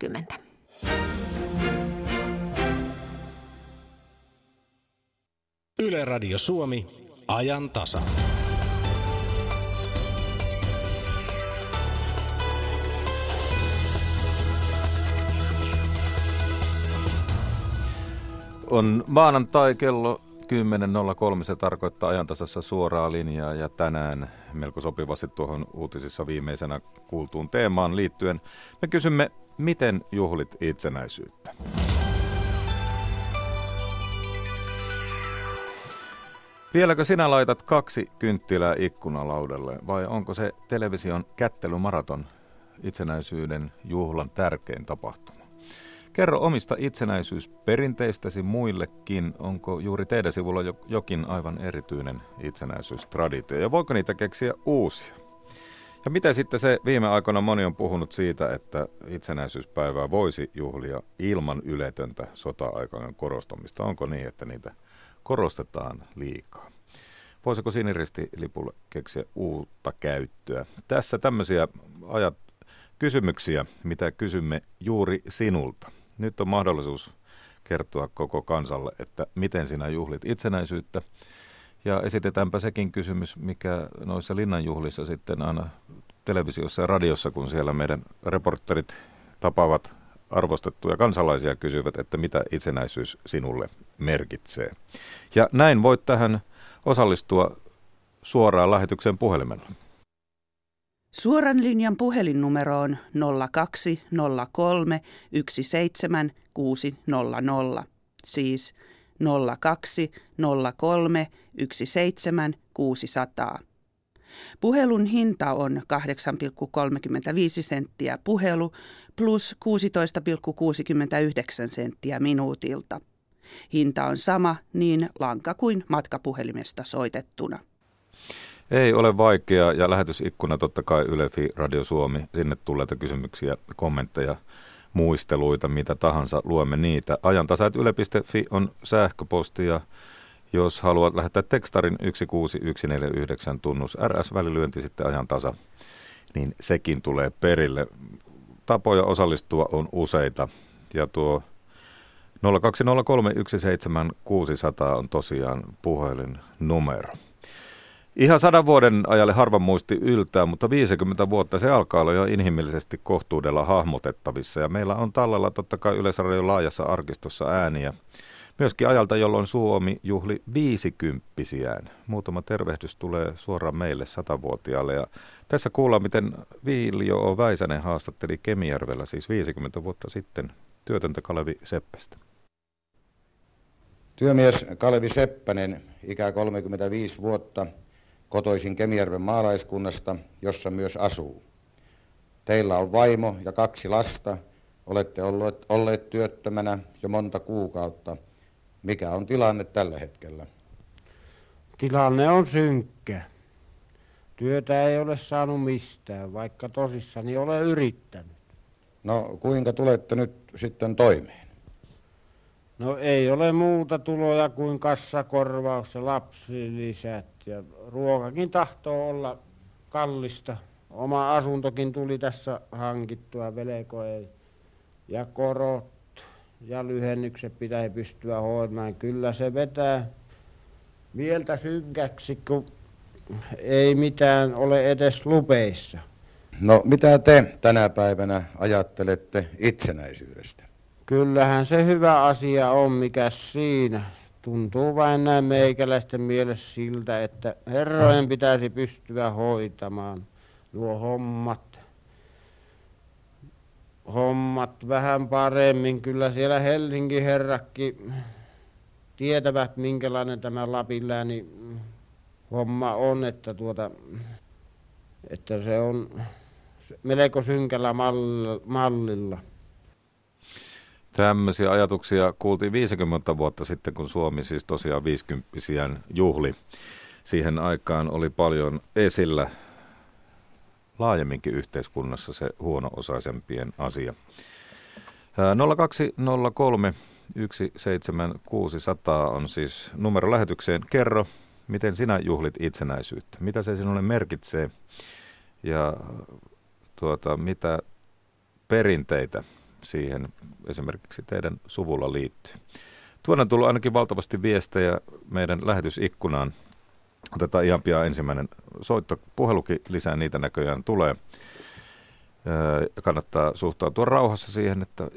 30. Yle Radio Suomi, ajan tasa. On maanantai kello 10.03, se tarkoittaa ajantasassa suoraa linjaa ja tänään melko sopivasti tuohon uutisissa viimeisenä kuultuun teemaan liittyen me kysymme, miten juhlit itsenäisyyttä? Vieläkö sinä laitat kaksi kynttilää ikkunalaudalle vai onko se television kättelymaraton itsenäisyyden juhlan tärkein tapahtuma? Kerro omista itsenäisyysperinteistäsi muillekin. Onko juuri teidän sivulla jokin aivan erityinen itsenäisyystraditio ja voiko niitä keksiä uusia? Ja mitä sitten se viime aikoina moni on puhunut siitä, että itsenäisyyspäivää voisi juhlia ilman yletöntä sota-aikainen korostamista? Onko niin, että niitä korostetaan liikaa. Voisiko siniristilipulle keksiä uutta käyttöä? Tässä tämmöisiä ajat, kysymyksiä, mitä kysymme juuri sinulta. Nyt on mahdollisuus kertoa koko kansalle, että miten sinä juhlit itsenäisyyttä. Ja esitetäänpä sekin kysymys, mikä noissa linnanjuhlissa sitten aina televisiossa ja radiossa, kun siellä meidän reporterit tapaavat arvostettuja kansalaisia kysyvät, että mitä itsenäisyys sinulle merkitsee. Ja näin voit tähän osallistua suoraan lähetyksen puhelimella. Suoran linjan puhelinnumero on 0203 17600, siis 0203 17600. Puhelun hinta on 8,35 senttiä puhelu plus 16,69 senttiä minuutilta. Hinta on sama niin lanka kuin matkapuhelimesta soitettuna. Ei ole vaikeaa ja lähetysikkuna totta kai Ylefi Radio Suomi. Sinne tulleita kysymyksiä, kommentteja, muisteluita, mitä tahansa. Luemme niitä. Ajantasait yle.fi on sähköposti ja jos haluat lähettää tekstarin 16149 tunnus RS-välilyönti sitten ajan tasa, niin sekin tulee perille. Tapoja osallistua on useita ja tuo 020317600 on tosiaan puhelin numero. Ihan sadan vuoden ajalle harva muisti yltää, mutta 50 vuotta se alkaa olla jo inhimillisesti kohtuudella hahmotettavissa. Ja meillä on tallella totta kai laajassa arkistossa ääniä Myöskin ajalta, jolloin Suomi juhli viisikymppisiään. Muutama tervehdys tulee suoraan meille satavuotiaalle. Ja tässä kuullaan, miten Viilio Väisänen haastatteli Kemijärvellä siis 50 vuotta sitten työtöntä Kalevi Seppästä. Työmies Kalevi Seppänen, ikä 35 vuotta, kotoisin Kemijärven maalaiskunnasta, jossa myös asuu. Teillä on vaimo ja kaksi lasta, olette olleet, olleet työttömänä jo monta kuukautta – mikä on tilanne tällä hetkellä? Tilanne on synkkä. Työtä ei ole saanut mistään, vaikka tosissani olen yrittänyt. No kuinka tulette nyt sitten toimeen? No ei ole muuta tuloja kuin kassakorvaus ja lapsilisät ja ruokakin tahtoo olla kallista. Oma asuntokin tuli tässä hankittua, velko ei. Ja korot ja lyhennykset pitäisi pystyä hoitamaan. Kyllä se vetää mieltä synkäksi, kun ei mitään ole edes lupeissa. No mitä te tänä päivänä ajattelette itsenäisyydestä? Kyllähän se hyvä asia on, mikä siinä. Tuntuu vain näin meikäläisten mielessä siltä, että herrojen pitäisi pystyä hoitamaan nuo hommat hommat vähän paremmin. Kyllä siellä Helsingin herrakki tietävät, minkälainen tämä Lapinlääni homma on, että, tuota, että se on melko synkällä mallilla. Tämmöisiä ajatuksia kuultiin 50 vuotta sitten, kun Suomi siis tosiaan 50 juhli. Siihen aikaan oli paljon esillä laajemminkin yhteiskunnassa se huono-osaisempien asia. 0203 17600 on siis numero lähetykseen. Kerro, miten sinä juhlit itsenäisyyttä? Mitä se sinulle merkitsee? Ja tuota, mitä perinteitä siihen esimerkiksi teidän suvulla liittyy. Tuonne on tullut ainakin valtavasti viestejä meidän lähetysikkunaan. Otetaan ihan pian ensimmäinen soitto. Puhelukin lisää niitä näköjään tulee. Kannattaa suhtautua rauhassa siihen, että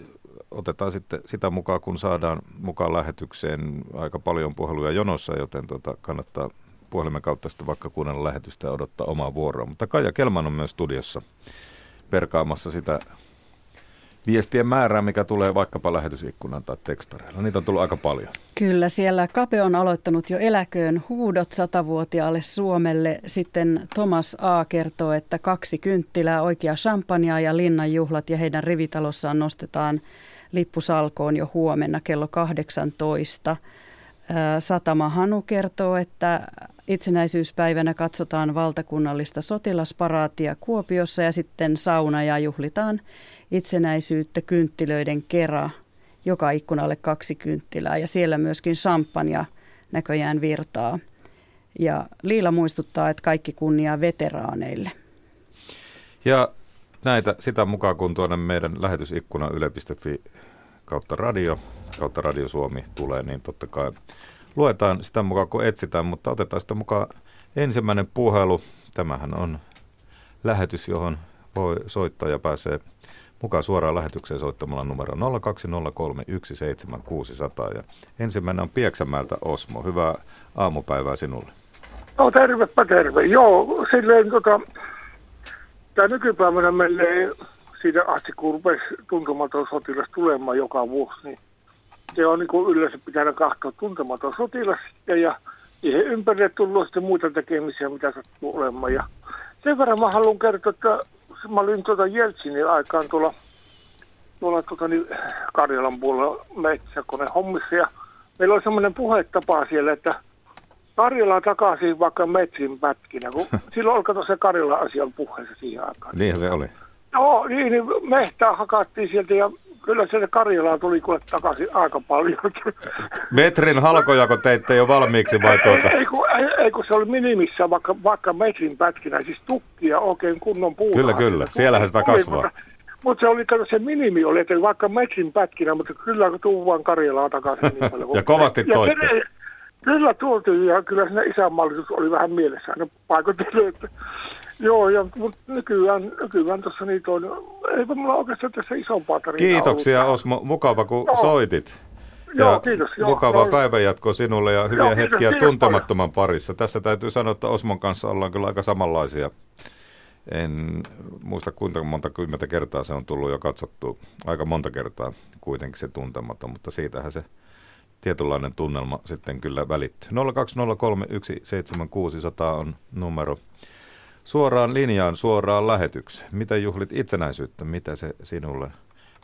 otetaan sitten sitä mukaan, kun saadaan mukaan lähetykseen aika paljon puheluja jonossa, joten tuota, kannattaa puhelimen kautta sitten vaikka kuunnella lähetystä ja odottaa omaa vuoroa. Mutta Kaija Kelman on myös studiossa perkaamassa sitä viestien määrää, mikä tulee vaikkapa lähetysikkunan tai tekstareilla. Niitä on tullut aika paljon. Kyllä, siellä Kape on aloittanut jo eläköön huudot satavuotiaalle Suomelle. Sitten Thomas A. kertoo, että kaksi kynttilää, oikea champagnea ja linnanjuhlat ja heidän rivitalossaan nostetaan lippusalkoon jo huomenna kello 18. Satama Hanu kertoo, että itsenäisyyspäivänä katsotaan valtakunnallista sotilasparaatia Kuopiossa ja sitten sauna ja juhlitaan itsenäisyyttä kynttilöiden kera. Joka ikkunalle kaksi kynttilää ja siellä myöskin champagne näköjään virtaa. Ja Liila muistuttaa, että kaikki kunnia veteraaneille. Ja näitä sitä mukaan, kun tuonne meidän lähetysikkuna yle.fi kautta radio, kautta Radio Suomi tulee, niin totta kai luetaan sitä mukaan, kun etsitään, mutta otetaan sitä mukaan ensimmäinen puhelu. Tämähän on lähetys, johon voi soittaa ja pääsee mukaan suoraan lähetykseen soittamalla numero 020317600. Ja ensimmäinen on Pieksämäeltä Osmo. Hyvää aamupäivää sinulle. No tervepä terve. Joo, silleen tota, tämä nykypäivänä menee siitä asti, kun rupesi tuntematon sotilas tulemaan joka vuosi, niin se on niin yleensä pitänyt kahtoa tuntematon sotilas ja, ja siihen ympärille tullut sitten muita tekemisiä, mitä sattuu olemaan. Ja sen verran mä haluan kertoa, että mä olin tuota Jeltsinin aikaan tuolla, tuolla tuota, niin Karjalan puolella metsäkone hommissa ja meillä oli semmoinen puhetapa siellä, että Karjala takaisin vaikka metsin pätkinä, kun silloin olkaa se Karjalan asian puheessa siihen aikaan. Niin se oli. No niin, niin mehtää hakattiin sieltä ja kyllä sieltä Karjalaa tuli kuule takaisin aika paljon. Metrin halkojako teitte jo valmiiksi vai tuota? Ei, ei, kun, ei, ei kun se oli minimissä vaikka, vaikka metrin pätkinä, siis tukkia oikein kunnon puuta. Kyllä, kyllä. Siellähän sitä kasvaa. Mutta, mutta se oli, kato, se minimi oli, että vaikka metrin pätkinä, mutta kyllä tuu vaan Karjalaa takaisin niin paljon. ja kovasti toitte. Ja kyllä tuotiin ja kyllä siinä isänmaallisuus oli vähän mielessä aina paikoittelee, että Joo, ja, mutta nykyään, nykyään tuossa niitä on, ei mulla oikeastaan tässä isompaa tarinaa Kiitoksia ollut. Osmo, mukava kun joo. soitit. Ja joo, kiitos. Joo, mukavaa päivänjatkoa sinulle ja hyviä joo, hetkiä kiitos, tuntemattoman paljon. parissa. Tässä täytyy sanoa, että Osmon kanssa ollaan kyllä aika samanlaisia. En muista kuinka monta kymmentä kertaa se on tullut jo katsottu. Aika monta kertaa kuitenkin se tuntematon, mutta siitähän se tietynlainen tunnelma sitten kyllä välittyy. 020317600 on numero suoraan linjaan, suoraan lähetykseen. Mitä juhlit itsenäisyyttä? Mitä se sinulle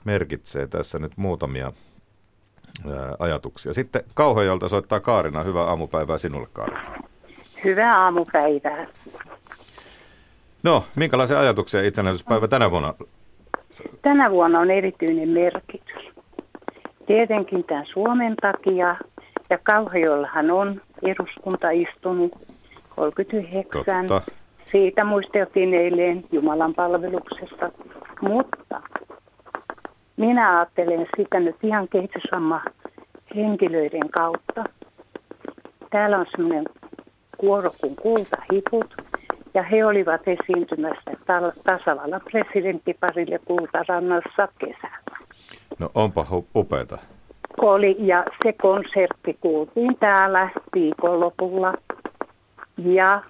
merkitsee? Tässä nyt muutamia ää, ajatuksia. Sitten Kauhajalta soittaa Kaarina. Hyvää aamupäivää sinulle, Kaarina. Hyvää aamupäivää. No, minkälaisia ajatuksia itsenäisyyspäivä tänä vuonna? Tänä vuonna on erityinen merkitys. Tietenkin tämän Suomen takia, ja Kauhajollahan on eduskuntaistunut 39. Totta. Siitä muisteltiin eilen Jumalan palveluksesta, mutta minä ajattelen sitä nyt ihan kehitysvamma henkilöiden kautta. Täällä on semmoinen kuoro kuin kultahiput, ja he olivat esiintymässä tasavallan presidenttiparille Kultarannassa kesällä. No onpa upeata. Oli, ja se konsertti kuultiin täällä viikonlopulla. Ja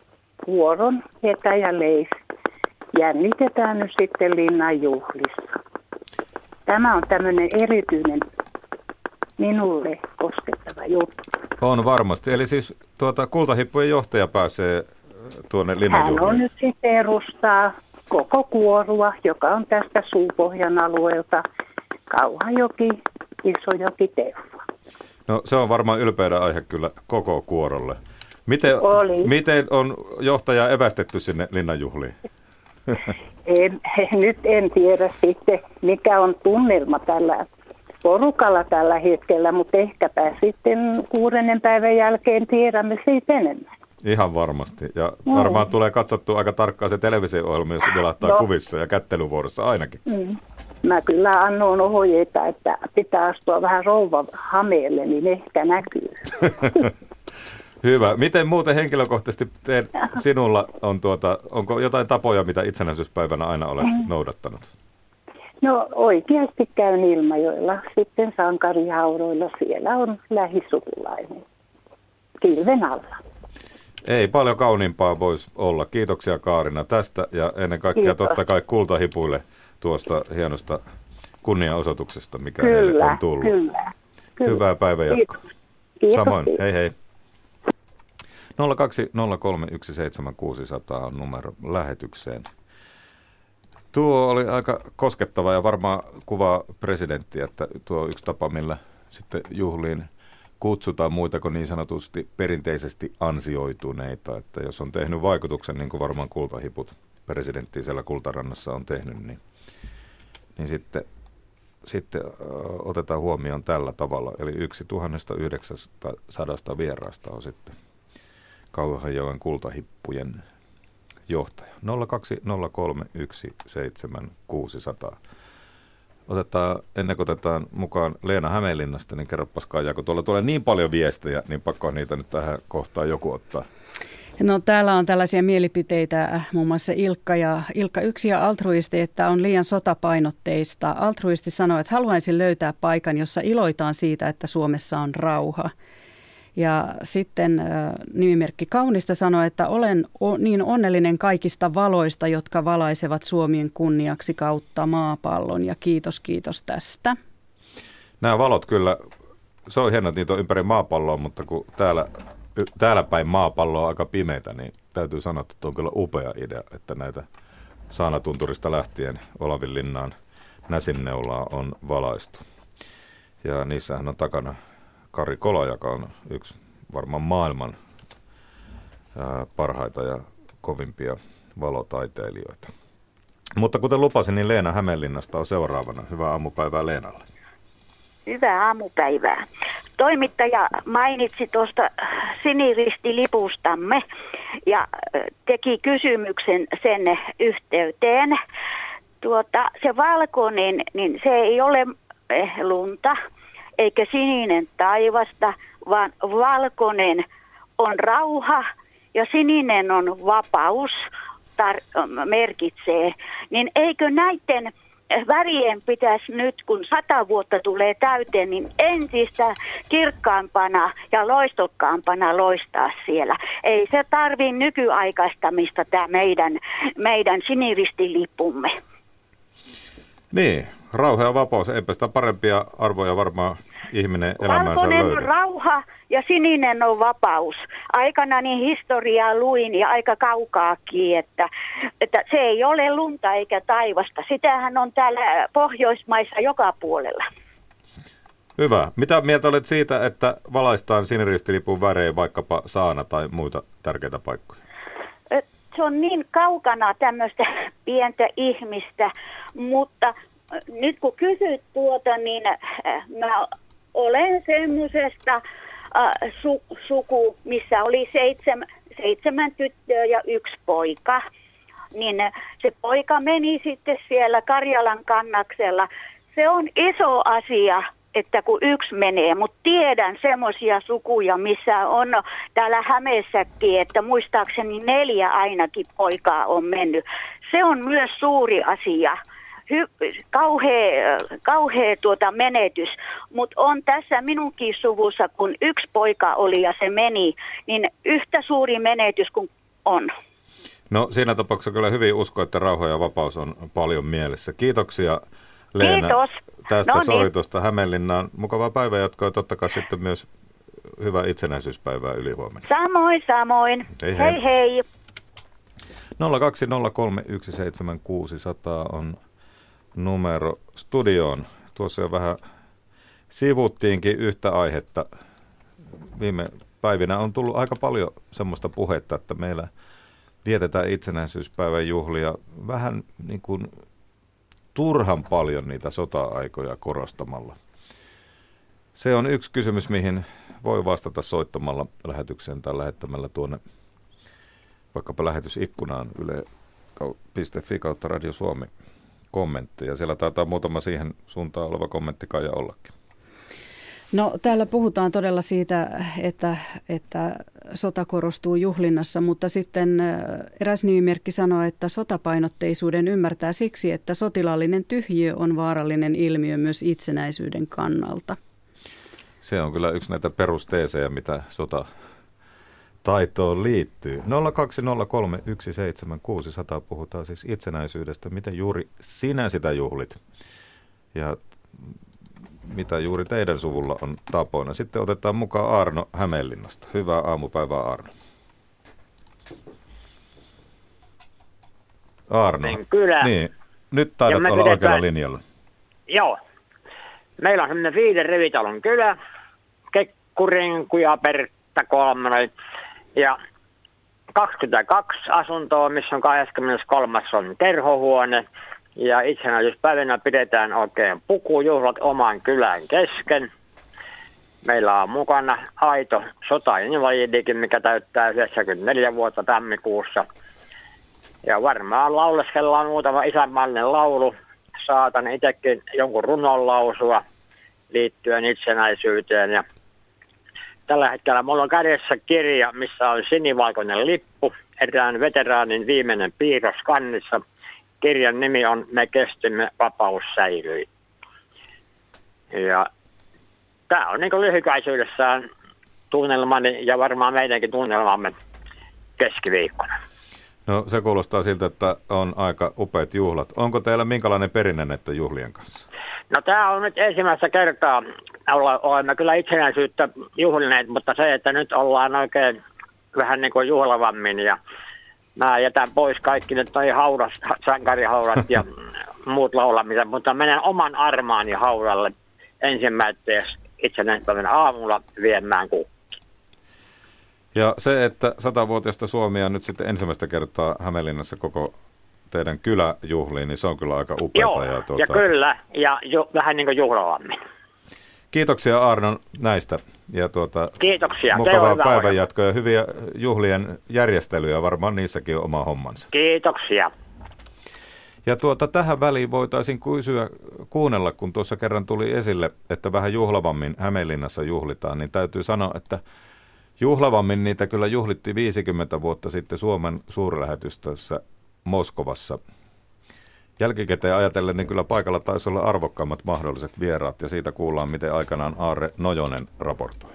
vuoron vetäjä Leif jännitetään nyt sitten linnan juhlissa. Tämä on tämmöinen erityinen minulle koskettava juttu. On varmasti. Eli siis tuota, kultahippujen johtaja pääsee äh, tuonne linnanjuhliin. Hän on nyt sitten edustaa koko kuorua, joka on tästä Suupohjan alueelta, Kauhajoki, Isojoki, Teffa. No se on varmaan ylpeyden aihe kyllä koko kuorolle. Miten, Oli. miten on johtaja evästetty sinne linnanjuhliin? En, nyt en tiedä sitten, mikä on tunnelma tällä porukalla tällä hetkellä, mutta ehkäpä sitten kuudennen päivän jälkeen tiedämme siitä enemmän. Ihan varmasti. Ja mm. varmaan tulee katsottu aika tarkkaan se televisio-ohjelma, jos vilattaa no. kuvissa ja kättelyvuorossa ainakin. Mm. mä kyllä annoin ohjeita, että pitää astua vähän rouva hameelle, niin ehkä näkyy. Hyvä. Miten muuten henkilökohtaisesti teen, sinulla on tuota, onko jotain tapoja, mitä itsenäisyyspäivänä aina olet mm. noudattanut? No oikeasti käyn Ilmajoilla, sitten sankarihauroilla, siellä on lähisukulainen kilven alla. Ei paljon kauniimpaa voisi olla. Kiitoksia Kaarina tästä ja ennen kaikkea Kiitos. totta kai kultahipuille tuosta hienosta kunnianosoituksesta, mikä kyllä, heille on tullut. Kyllä, kyllä. Hyvää päivänjatkoa. Kiitos. Kiitos. Samoin, hei hei. 020317600 on numero lähetykseen. Tuo oli aika koskettava ja varmaan kuvaa presidenttiä, että tuo yksi tapa, millä sitten juhliin kutsutaan muita kuin niin sanotusti perinteisesti ansioituneita. Että jos on tehnyt vaikutuksen, niin kuin varmaan kultahiput presidentti siellä Kultarannassa on tehnyt, niin, niin sitten, sitten otetaan huomioon tällä tavalla. Eli yksi 1900 vieraasta on sitten Kauhajoen kultahippujen johtaja. 020317600. Otetaan, ennen kuin otetaan mukaan Leena Hämeenlinnasta, niin kerropas Kaija, kun tuolla tulee niin paljon viestejä, niin pakko niitä nyt tähän kohtaan joku ottaa. No täällä on tällaisia mielipiteitä, muun muassa Ilkka, ja, Ilkka yksi ja altruisti, että on liian sotapainotteista. Altruisti sanoi, että haluaisin löytää paikan, jossa iloitaan siitä, että Suomessa on rauha. Ja sitten nimimerkki Kaunista sanoi, että olen niin onnellinen kaikista valoista, jotka valaisevat Suomien kunniaksi kautta maapallon ja kiitos kiitos tästä. Nämä valot kyllä, se on hienoa, että niitä on ympäri maapalloa, mutta kun täällä, täällä päin maapallo on aika pimeitä, niin täytyy sanoa, että on kyllä upea idea, että näitä Saanatunturista lähtien Olavinlinnaan Näsinneulaa on valaistu. Ja niissähän on takana Kari Kola, joka on yksi varmaan maailman parhaita ja kovimpia valotaiteilijoita. Mutta kuten lupasin, niin Leena Hämeenlinnasta on seuraavana. Hyvää aamupäivää Leenalle. Hyvää aamupäivää. Toimittaja mainitsi tuosta siniristilipustamme ja teki kysymyksen sen yhteyteen. Tuota, se valkoinen, niin se ei ole eh, lunta, eikä sininen taivasta, vaan valkoinen on rauha ja sininen on vapaus, tar- merkitsee. Niin eikö näiden värien pitäisi nyt, kun sata vuotta tulee täyteen, niin entistä kirkkaampana ja loistokkaampana loistaa siellä. Ei se tarvi nykyaikaistamista tämä meidän, meidän siniristilippumme. Niin, rauha ja vapaus, eipä sitä parempia arvoja varmaan ihminen elämäänsä Valkoinen löydä. on rauha ja sininen on vapaus. Aikana niin historiaa luin ja aika kaukaakin, että, että se ei ole lunta eikä taivasta. Sitähän on täällä Pohjoismaissa joka puolella. Hyvä. Mitä mieltä olet siitä, että valaistaan siniristilipun värejä vaikkapa saana tai muita tärkeitä paikkoja? Se on niin kaukana tämmöistä pientä ihmistä, mutta nyt kun kysyt tuota, niin mä olen semmoisesta äh, su, suku, missä oli seitsemän, seitsemän tyttöä ja yksi poika. Niin se poika meni sitten siellä Karjalan kannaksella. Se on iso asia, että kun yksi menee, mutta tiedän semmoisia sukuja, missä on täällä Hämeessäkin, että muistaakseni neljä ainakin poikaa on mennyt. Se on myös suuri asia hy, kauhea, kauhea tuota menetys, mutta on tässä minunkin suvussa, kun yksi poika oli ja se meni, niin yhtä suuri menetys kuin on. No siinä tapauksessa kyllä hyvin usko, että rauha ja vapaus on paljon mielessä. Kiitoksia Leena Kiitos. tästä no niin. soitosta Hämeenlinnaan. Mukavaa päivänjatkoa ja totta kai sitten myös hyvää itsenäisyyspäivää yli huomenna. Samoin, samoin. Hei hei. hei. hei. 020317600 on numero studioon. Tuossa jo vähän sivuttiinkin yhtä aihetta. Viime päivinä on tullut aika paljon semmoista puhetta, että meillä vietetään itsenäisyyspäivän juhlia vähän niin kuin turhan paljon niitä sota-aikoja korostamalla. Se on yksi kysymys, mihin voi vastata soittamalla lähetykseen tai lähettämällä tuonne vaikkapa lähetysikkunaan yle.fi kautta Radio Suomi kommentteja. Siellä taitaa muutama siihen suuntaan oleva kommentti kai ollakin. No täällä puhutaan todella siitä, että, että sota korostuu juhlinnassa, mutta sitten eräs nimimerkki sanoo, että sotapainotteisuuden ymmärtää siksi, että sotilaallinen tyhjiö on vaarallinen ilmiö myös itsenäisyyden kannalta. Se on kyllä yksi näitä perusteesejä, mitä sota taitoon liittyy. 020317600 puhutaan siis itsenäisyydestä. Miten juuri sinä sitä juhlit? Ja mitä juuri teidän suvulla on tapoina. Sitten otetaan mukaan Arno Hämeenlinnasta. Hyvää aamupäivää Arno. Arno. Niin, kyllä. Niin. Nyt taidat olla pidetään... oikealla linjalla. Joo. Meillä on semmoinen viiden rivitalon kylä. Kekkurin, Pertta, Kolmonen. Ja 22 asuntoa, missä on 23 on terhohuone. Ja itsenäisyyspäivänä pidetään oikein pukujuhlat oman kylän kesken. Meillä on mukana aito sotainvalidikin, mikä täyttää 94 vuotta tammikuussa. Ja varmaan lauleskellaan muutama isänmaallinen laulu. Saatan itsekin jonkun runon lausua liittyen itsenäisyyteen. Ja tällä hetkellä mulla on kädessä kirja, missä on sinivalkoinen lippu, erään veteraanin viimeinen piirros kannissa – kirjan nimi on Me kestimme, vapaus säilyi. Ja tämä on niin lyhykäisyydessään tunnelmani ja varmaan meidänkin tunnelmamme keskiviikkona. No se kuulostaa siltä, että on aika upeat juhlat. Onko teillä minkälainen perinne näiden juhlien kanssa? No tämä on nyt ensimmäistä kertaa. Olemme kyllä itsenäisyyttä juhlineet, mutta se, että nyt ollaan oikein vähän niin kuin juhlavammin ja mä jätän pois kaikki nyt toi haudas, sankarihaudat ja muut laulamisen, mutta menen oman armaani haudalle ensimmäiseksi itsenäispäivän aamulla viemään kukki. Ja se, että satavuotiaista Suomia nyt sitten ensimmäistä kertaa Hämeenlinnassa koko teidän kyläjuhliin, niin se on kyllä aika upeaa. Joo, ja, tuota... ja kyllä, ja ju, vähän niin kuin juhlaammin. Kiitoksia Arnon näistä. Ja tuota, Kiitoksia. Mukavaa päivänjatkoa ja hyviä juhlien järjestelyjä. Varmaan niissäkin on oma hommansa. Kiitoksia. Ja tuota, tähän väliin voitaisiin kysyä, kuunnella, kun tuossa kerran tuli esille, että vähän juhlavammin Hämeenlinnassa juhlitaan, niin täytyy sanoa, että juhlavammin niitä kyllä juhlitti 50 vuotta sitten Suomen suurlähetystössä Moskovassa Jälkikäteen ajatellen, niin kyllä paikalla taisi olla arvokkaimmat mahdolliset vieraat, ja siitä kuullaan, miten aikanaan Aarre Nojonen raportoi.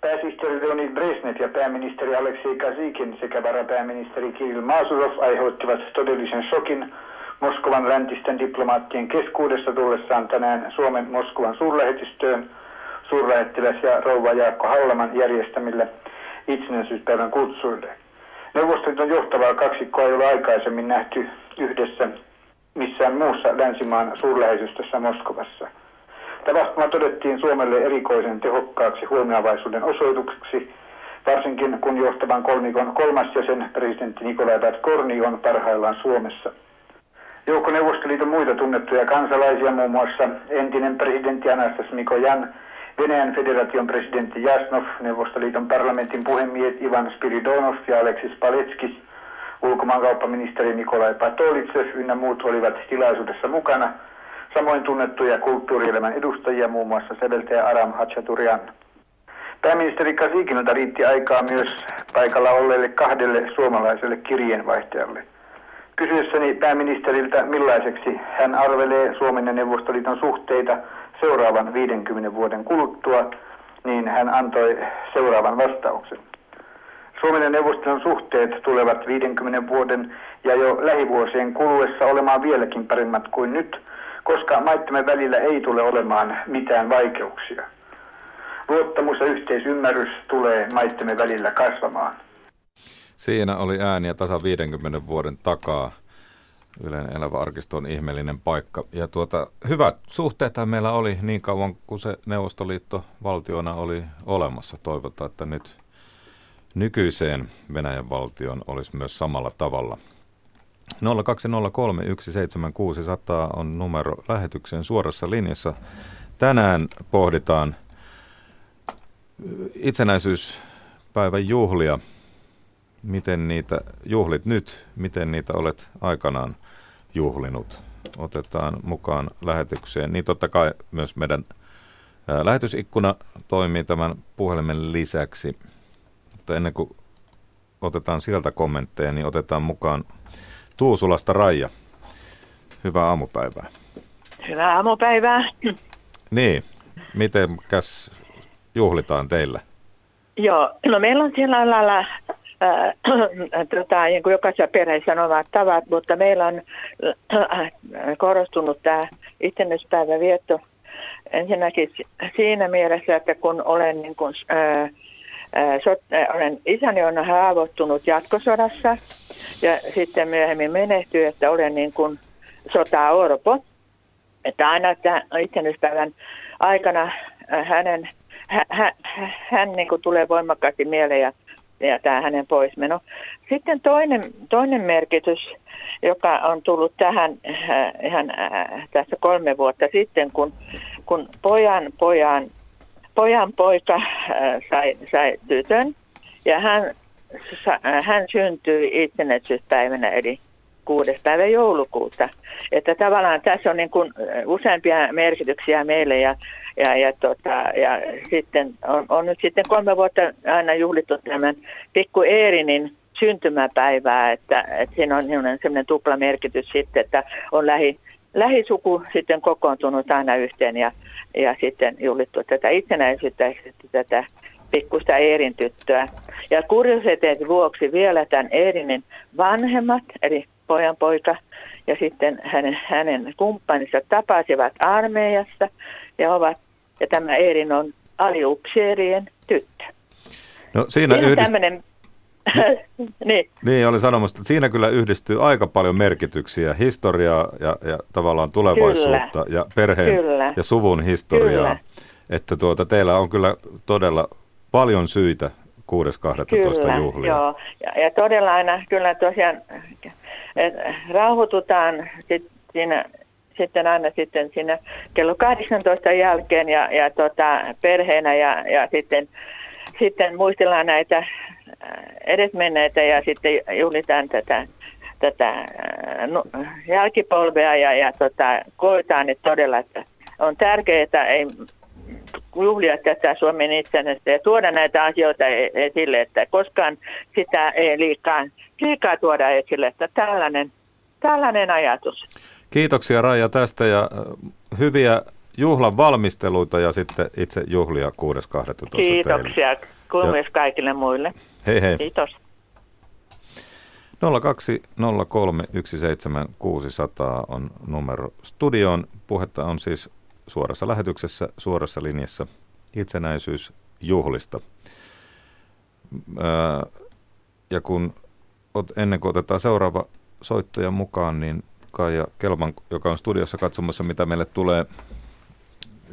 Pääsihteeri Leonid Brezhnev ja pääministeri Aleksei Kazikin sekä varapääministeri Kirill Mazurov aiheuttivat todellisen shokin Moskovan läntisten diplomaattien keskuudessa tullessaan tänään Suomen Moskovan suurlähetystöön suurlähettiläs ja rouva Jaakko Hallaman järjestämille itsenäisyyspäivän kutsuille. Neuvostoliiton johtavaa kaksikkoa ei ole aikaisemmin nähty yhdessä missään muussa länsimaan suurlähetystössä Moskovassa. Tapahtuma todettiin Suomelle erikoisen tehokkaaksi huomioavaisuuden osoitukseksi, varsinkin kun johtavan kolmikon kolmas jäsen, presidentti Nikolai Korni, on parhaillaan Suomessa. Joukko Neuvostoliiton muita tunnettuja kansalaisia, muun muassa entinen presidentti Anastas Mikojan, Venäjän federaation presidentti Jasnov, Neuvostoliiton parlamentin puhemies Ivan Spiridonov ja Aleksis Paletskis – ulkomaankauppaministeri Nikolai Patolitsev ynnä muut olivat tilaisuudessa mukana, samoin tunnettuja kulttuurielämän edustajia, muun muassa säveltäjä Aram Hachaturian. Pääministeri Kasikinilta riitti aikaa myös paikalla olleille kahdelle suomalaiselle kirjeenvaihtajalle. Kysyessäni pääministeriltä, millaiseksi hän arvelee Suomen ja Neuvostoliiton suhteita seuraavan 50 vuoden kuluttua, niin hän antoi seuraavan vastauksen. Suomen ja neuvoston suhteet tulevat 50 vuoden ja jo lähivuosien kuluessa olemaan vieläkin paremmat kuin nyt, koska maittemme välillä ei tule olemaan mitään vaikeuksia. Luottamus ja yhteisymmärrys tulee maittemme välillä kasvamaan. Siinä oli ääniä tasa 50 vuoden takaa. Ylen elävä arkisto on ihmeellinen paikka. Ja tuota, hyvät suhteethan meillä oli niin kauan kuin se Neuvostoliitto valtiona oli olemassa. Toivotaan, että nyt nykyiseen Venäjän valtion olisi myös samalla tavalla. 020317600 on numero lähetyksen suorassa linjassa. Tänään pohditaan itsenäisyyspäivän juhlia. Miten niitä juhlit nyt, miten niitä olet aikanaan juhlinut. Otetaan mukaan lähetykseen. Niin totta kai myös meidän lähetysikkuna toimii tämän puhelimen lisäksi. Mutta ennen kuin otetaan sieltä kommentteja, niin otetaan mukaan Tuusulasta Raija. Hyvää aamupäivää. Hyvää aamupäivää. Niin, miten käs juhlitaan teillä? Joo, no meillä on siellä lailla äh, tota, niin kuin jokaisessa perheessä on omat tavat, mutta meillä on äh, korostunut tämä itsenäispäivän vietto ensinnäkin siinä mielessä, että kun olen, niin kuin, äh, sot, olen isäni on haavoittunut jatkosodassa ja sitten myöhemmin menehtyi, että olen niin kuin sota-orpo. Että aina että itsenäispäivän aikana hänen hän, hän niin kuin tulee voimakkaasti mieleen ja, ja tämä hänen poismeno. Sitten toinen, toinen merkitys, joka on tullut tähän äh, ihan äh, tässä kolme vuotta sitten, kun, kun pojan, pojan, pojan poika äh, sai, sai tytön ja hän, hän syntyi itsenäisyyspäivänä eli kuudes päivä joulukuuta. Että tavallaan tässä on niin kuin useampia merkityksiä meille ja ja, ja, tota, ja sitten on, on nyt sitten kolme vuotta aina juhlittu tämän pikku Eerinin syntymäpäivää, että, että siinä on sellainen tupla merkitys sitten, että on lähi, lähisuku sitten kokoontunut aina yhteen ja, ja sitten juhlittu tätä itsenäisyyttä ja tätä pikkusta Eerin tyttöä. Ja kuriositeetin vuoksi vielä tämän Eerinin vanhemmat, eli pojan poika ja sitten hänen, hänen kumppaninsa tapasivat armeijassa ja ovat ja tämä Eerin on aliupseerien tyttö. No siinä yhdist... tämmöinen... niin. niin, olin sanomassa, että siinä kyllä yhdistyy aika paljon merkityksiä, historiaa ja, ja tavallaan tulevaisuutta kyllä. ja perheen kyllä. ja suvun historiaa. Kyllä. Että tuota, teillä on kyllä todella paljon syitä 6.12. juhlia. Joo, ja, ja todella aina kyllä tosiaan rauhoitutaan sit siinä sitten aina sitten siinä kello 18 jälkeen ja, ja tota, perheenä ja, ja sitten, sitten muistellaan näitä äh, edesmenneitä ja sitten juhlitaan tätä, tätä no, jälkipolvea ja, ja tota, koetaan että todella, että on tärkeää, että ei juhlia tätä Suomen itsenäistä ja tuoda näitä asioita e-, esille, että koskaan sitä ei liikaa, liikaa tuoda esille, että tällainen, tällainen ajatus. Kiitoksia Raija tästä ja hyviä juhlan valmisteluita ja sitten itse juhlia 6.12. Kiitoksia kuin myös kaikille muille. Hei hei. Kiitos. 020317600 on numero studioon. Puhetta on siis suorassa lähetyksessä, suorassa linjassa itsenäisyysjuhlista. Ja kun ennen kuin otetaan seuraava soittaja mukaan, niin Kaija Kelman, joka on studiossa katsomassa, mitä meille tulee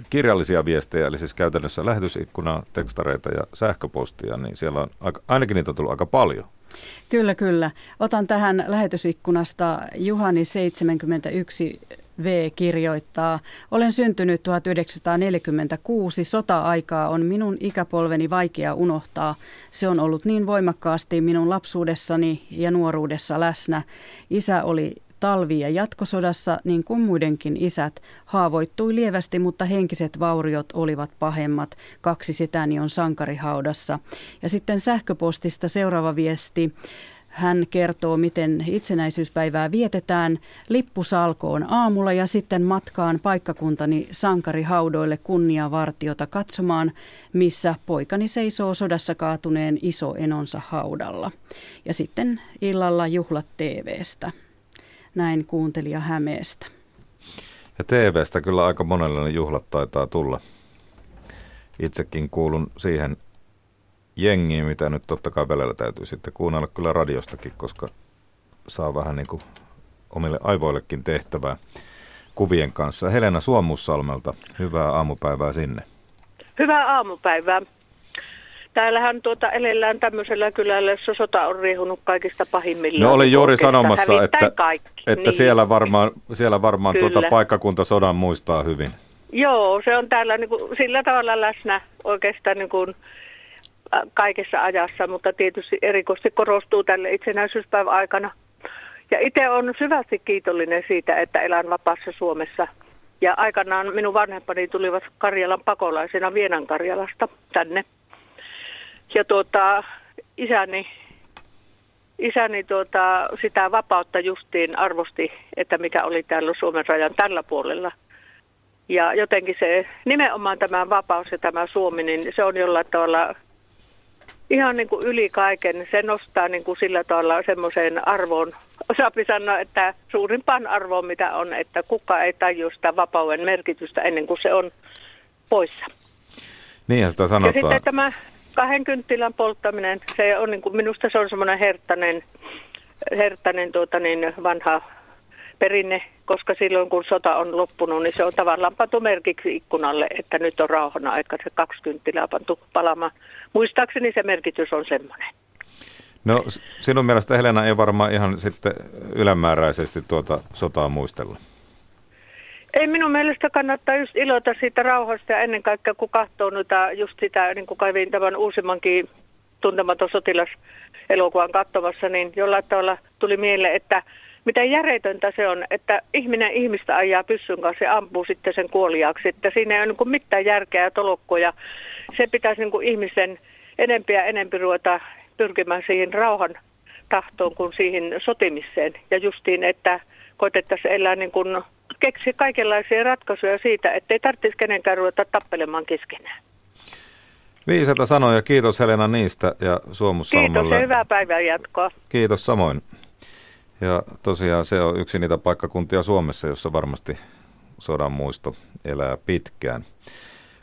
kirjallisia viestejä, eli siis käytännössä lähetysikkunaa, tekstareita ja sähköpostia, niin siellä on aika, ainakin niitä on tullut aika paljon. Kyllä, kyllä. Otan tähän lähetysikkunasta Juhani 71 V kirjoittaa, olen syntynyt 1946, sota-aikaa on minun ikäpolveni vaikea unohtaa. Se on ollut niin voimakkaasti minun lapsuudessani ja nuoruudessa läsnä. Isä oli talvi- ja jatkosodassa, niin kuin muidenkin isät, haavoittui lievästi, mutta henkiset vauriot olivat pahemmat. Kaksi sitäni on sankarihaudassa. Ja sitten sähköpostista seuraava viesti. Hän kertoo, miten itsenäisyyspäivää vietetään lippusalkoon aamulla ja sitten matkaan paikkakuntani sankarihaudoille kunniavartiota katsomaan, missä poikani seisoo sodassa kaatuneen iso enonsa haudalla. Ja sitten illalla juhlat TVstä näin kuuntelija Hämeestä. Ja TVstä kyllä aika monelle juhlat taitaa tulla. Itsekin kuulun siihen jengiin, mitä nyt totta kai välillä täytyy sitten kuunnella kyllä radiostakin, koska saa vähän niin kuin omille aivoillekin tehtävää kuvien kanssa. Helena Suomussalmelta, hyvää aamupäivää sinne. Hyvää aamupäivää. Täällähän tuota elellään tämmöisellä kylällä, jossa sota on riehunut kaikista pahimmillaan. No olin juuri sanomassa, että, että niin. siellä varmaan, siellä varmaan tuota paikkakunta sodan muistaa hyvin. Joo, se on täällä niin kuin, sillä tavalla läsnä oikeastaan niin kuin, kaikessa ajassa, mutta tietysti erikoisesti korostuu tälle itsenäisyyspäivän aikana. Ja itse olen syvästi kiitollinen siitä, että elän vapaassa Suomessa. Ja aikanaan minun vanhempani tulivat Karjalan pakolaisena Vienan Karjalasta tänne. Ja tuota, isäni, isäni tuota, sitä vapautta justiin arvosti, että mikä oli täällä Suomen rajan tällä puolella. Ja jotenkin se nimenomaan tämä vapaus ja tämä Suomi, niin se on jollain tavalla ihan niin kuin yli kaiken. Se nostaa niin kuin sillä tavalla semmoiseen arvoon, osaapi sanoa, että suurimpaan arvoon mitä on, että kuka ei tajua sitä vapauden merkitystä ennen kuin se on poissa. Niinhän sitä sanotaan. Ja sitten tämä kahden kynttilän polttaminen, se on niin kuin, minusta se on semmoinen herttainen, herttainen tuota niin, vanha perinne, koska silloin kun sota on loppunut, niin se on tavallaan pantu merkiksi ikkunalle, että nyt on rauhan aika, se kaksi kynttilää pantu palamaan. Muistaakseni se merkitys on semmoinen. No sinun mielestä Helena ei varmaan ihan sitten ylämääräisesti tuota sotaa muistella. Ei minun mielestä kannattaa just iloita siitä rauhasta ja ennen kaikkea kun katsoo noita just sitä, niin kuin kävin tämän uusimmankin tuntematon sotilas elokuvan katsomassa, niin jollain tavalla tuli mieleen, että miten järjetöntä se on, että ihminen ihmistä ajaa pyssyn kanssa ja ampuu sitten sen kuoliaaksi. Että siinä ei ole niin mitään järkeä ja tolokkoja. Se pitäisi niin ihmisen enempi ja enempi ruveta pyrkimään siihen rauhan tahtoon kuin siihen sotimiseen. Ja justiin, että koitettaisiin elää niin kuin keksiä kaikenlaisia ratkaisuja siitä, ettei tarvitsisi kenenkään ruveta tappelemaan keskenään. Viisata sanoja. Kiitos Helena niistä ja Suomussalmalle. Kiitos ja hyvää päivää jatkoa. Kiitos samoin. Ja tosiaan se on yksi niitä paikkakuntia Suomessa, jossa varmasti sodan muisto elää pitkään.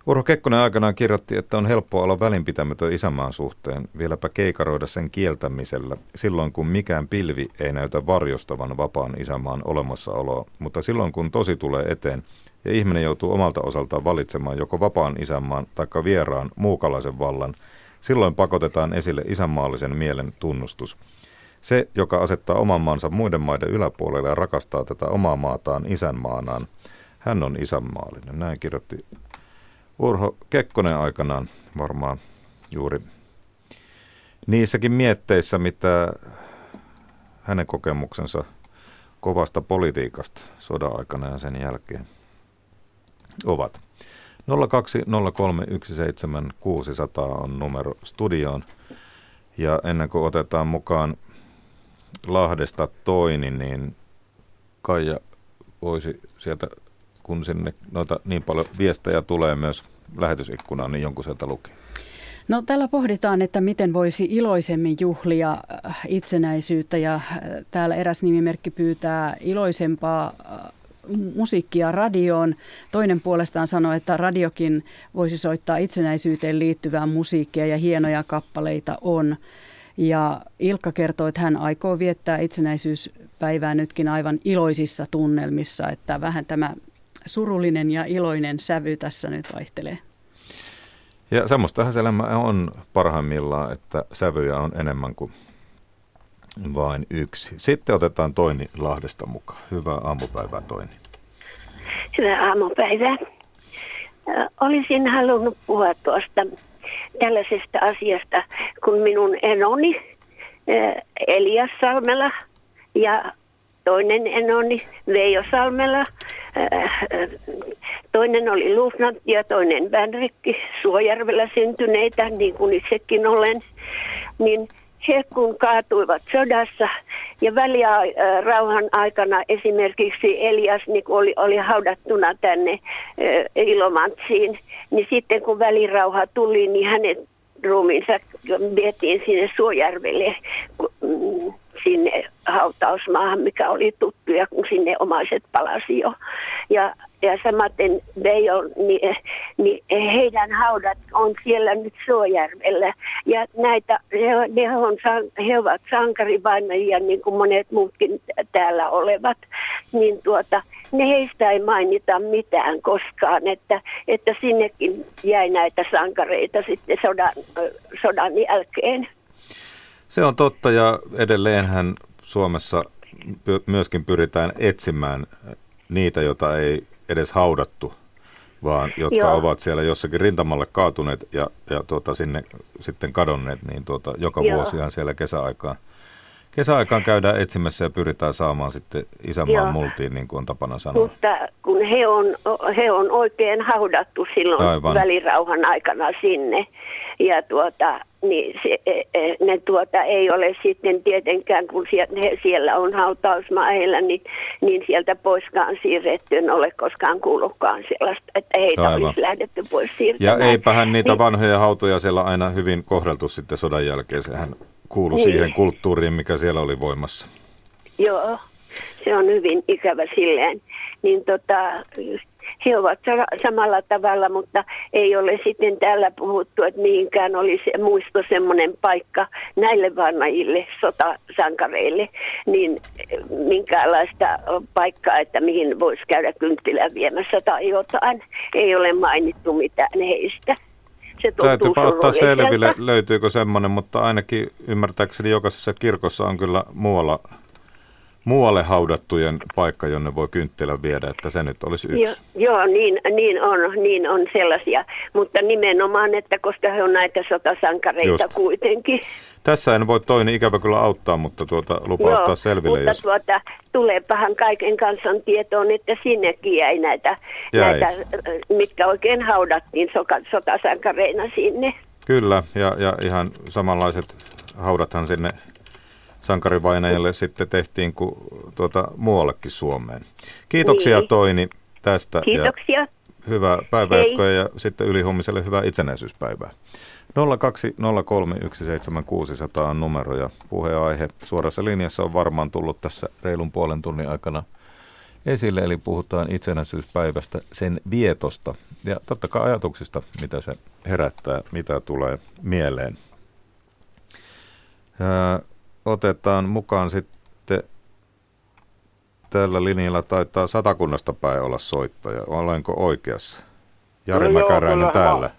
Urho Kekkonen aikanaan kirjoitti, että on helppoa olla välinpitämätön isänmaan suhteen, vieläpä keikaroida sen kieltämisellä, silloin kun mikään pilvi ei näytä varjostavan vapaan isänmaan olemassaoloa, mutta silloin kun tosi tulee eteen ja ihminen joutuu omalta osaltaan valitsemaan joko vapaan isänmaan tai vieraan muukalaisen vallan, silloin pakotetaan esille isänmaallisen mielen tunnustus – se, joka asettaa oman maansa muiden maiden yläpuolelle ja rakastaa tätä omaa maataan isänmaanaan, hän on isänmaallinen. Näin kirjoitti Urho Kekkonen aikanaan varmaan juuri niissäkin mietteissä, mitä hänen kokemuksensa kovasta politiikasta sodan aikana ja sen jälkeen ovat. 020317600 on numero studioon. Ja ennen kuin otetaan mukaan Lahdesta Toini, niin Kaija voisi sieltä, kun sinne noita niin paljon viestejä tulee myös lähetysikkunaan, niin jonkun sieltä lukea. No täällä pohditaan, että miten voisi iloisemmin juhlia äh, itsenäisyyttä ja äh, täällä eräs nimimerkki pyytää iloisempaa äh, musiikkia radioon. Toinen puolestaan sanoi, että radiokin voisi soittaa itsenäisyyteen liittyvää musiikkia ja hienoja kappaleita on. Ja Ilkka kertoo, että hän aikoo viettää itsenäisyyspäivää nytkin aivan iloisissa tunnelmissa, että vähän tämä surullinen ja iloinen sävy tässä nyt vaihtelee. Ja semmoistahan se elämä on parhaimmillaan, että sävyjä on enemmän kuin vain yksi. Sitten otetaan Toini Lahdesta mukaan. Hyvää aamupäivää Toini. Hyvää aamupäivää. Olisin halunnut puhua tuosta tällaisesta asiasta, kun minun enoni eh, Elias Salmela ja toinen enoni Veijo Salmela, eh, toinen oli luutnantti ja toinen Vänrikki Suojärvellä syntyneitä, niin kuin itsekin olen, niin he kun kaatuivat sodassa. Ja väliä äh, rauhan aikana esimerkiksi Elias niin oli, oli haudattuna tänne äh, Ilomantsiin, niin sitten kun välirauha tuli, niin hänet ruumiinsa vietiin sinne Suojärvelle. Mm, sinne hautausmaahan, mikä oli tuttu ja kun sinne omaiset palasi jo. Ja ja samaten Veijo, niin, niin heidän haudat on siellä nyt Suojärvellä. Ja näitä, he, ne on, he ovat sankarivainajia niin kuin monet muutkin täällä olevat. Niin tuota, ne heistä ei mainita mitään koskaan, että, että sinnekin jäi näitä sankareita sitten sodan, sodan jälkeen. Se on totta ja edelleenhän Suomessa myöskin pyritään etsimään niitä, joita ei edes haudattu, vaan jotka Joo. ovat siellä jossakin rintamalle kaatuneet ja, ja tuota, sinne sitten kadonneet, niin tuota, joka Joo. vuosihan siellä kesäaikaan, Kesäaikaan käydään etsimässä ja pyritään saamaan sitten isänmaan Joo. multiin, niin kuin on tapana sanoa. Mutta kun he on, he on oikein haudattu silloin Aivan. välirauhan aikana sinne. Ja tuota, niin se, e- e- ne tuota, ei ole sitten tietenkään, kun he siellä on hautausmailla, niin, niin sieltä poiskaan siirretty. En ole koskaan kuullutkaan sellaista, että heitä Aivan. olisi lähdetty pois Ja siirtämään. eipähän niitä Niin- vanhoja hautoja siellä aina hyvin kohdeltu sitten sodan jälkeen. Sehän kuului Niin. siihen kulttuuriin, mikä siellä oli voimassa. Joo, se on hyvin ikävä silleen. Niin tota, he ovat sa- samalla tavalla, mutta ei ole sitten täällä puhuttu, että mihinkään olisi muisto semmoinen paikka näille vanhajille sotasankareille, niin minkäänlaista paikkaa, että mihin voisi käydä kynttilää viemässä tai jotain. Ei ole mainittu mitään heistä. Se tuntuu Täytyypä ottaa selville, löytyykö semmoinen, mutta ainakin ymmärtääkseni jokaisessa kirkossa on kyllä muualla, muualle haudattujen paikka, jonne voi kynttilän viedä, että se nyt olisi yksi. Joo, joo niin, niin, on, niin on sellaisia, mutta nimenomaan, että koska he on näitä sotasankareita Just. kuitenkin. Tässä en voi toinen ikävä kyllä auttaa, mutta tuota, lupa ottaa selville, mutta jos tuota, tuleepahan kaiken kansan tietoon, että sinnekin jäi näitä, Jäi. näitä mitkä oikein haudattiin sotasankareina sinne. Kyllä, ja, ja ihan samanlaiset haudathan sinne sankarivainajalle sitten tehtiin kuin tuota, muuallekin Suomeen. Kiitoksia Niin. Toini tästä. Kiitoksia. Ja hyvää päivänjatkoa ja sitten ylihuomiselle hyvää itsenäisyyspäivää. 020317600 on numero ja puheenaihe suorassa linjassa on varmaan tullut tässä reilun puolen tunnin aikana esille, eli puhutaan itsenäisyyspäivästä, sen vietosta ja totta kai ajatuksista, mitä se herättää, mitä tulee mieleen. Otetaan mukaan sitten, tällä linjalla taitaa satakunnasta päin olla soittaja. Olenko oikeassa? Jari No joo, Mäkäräinen kyllähän täällä.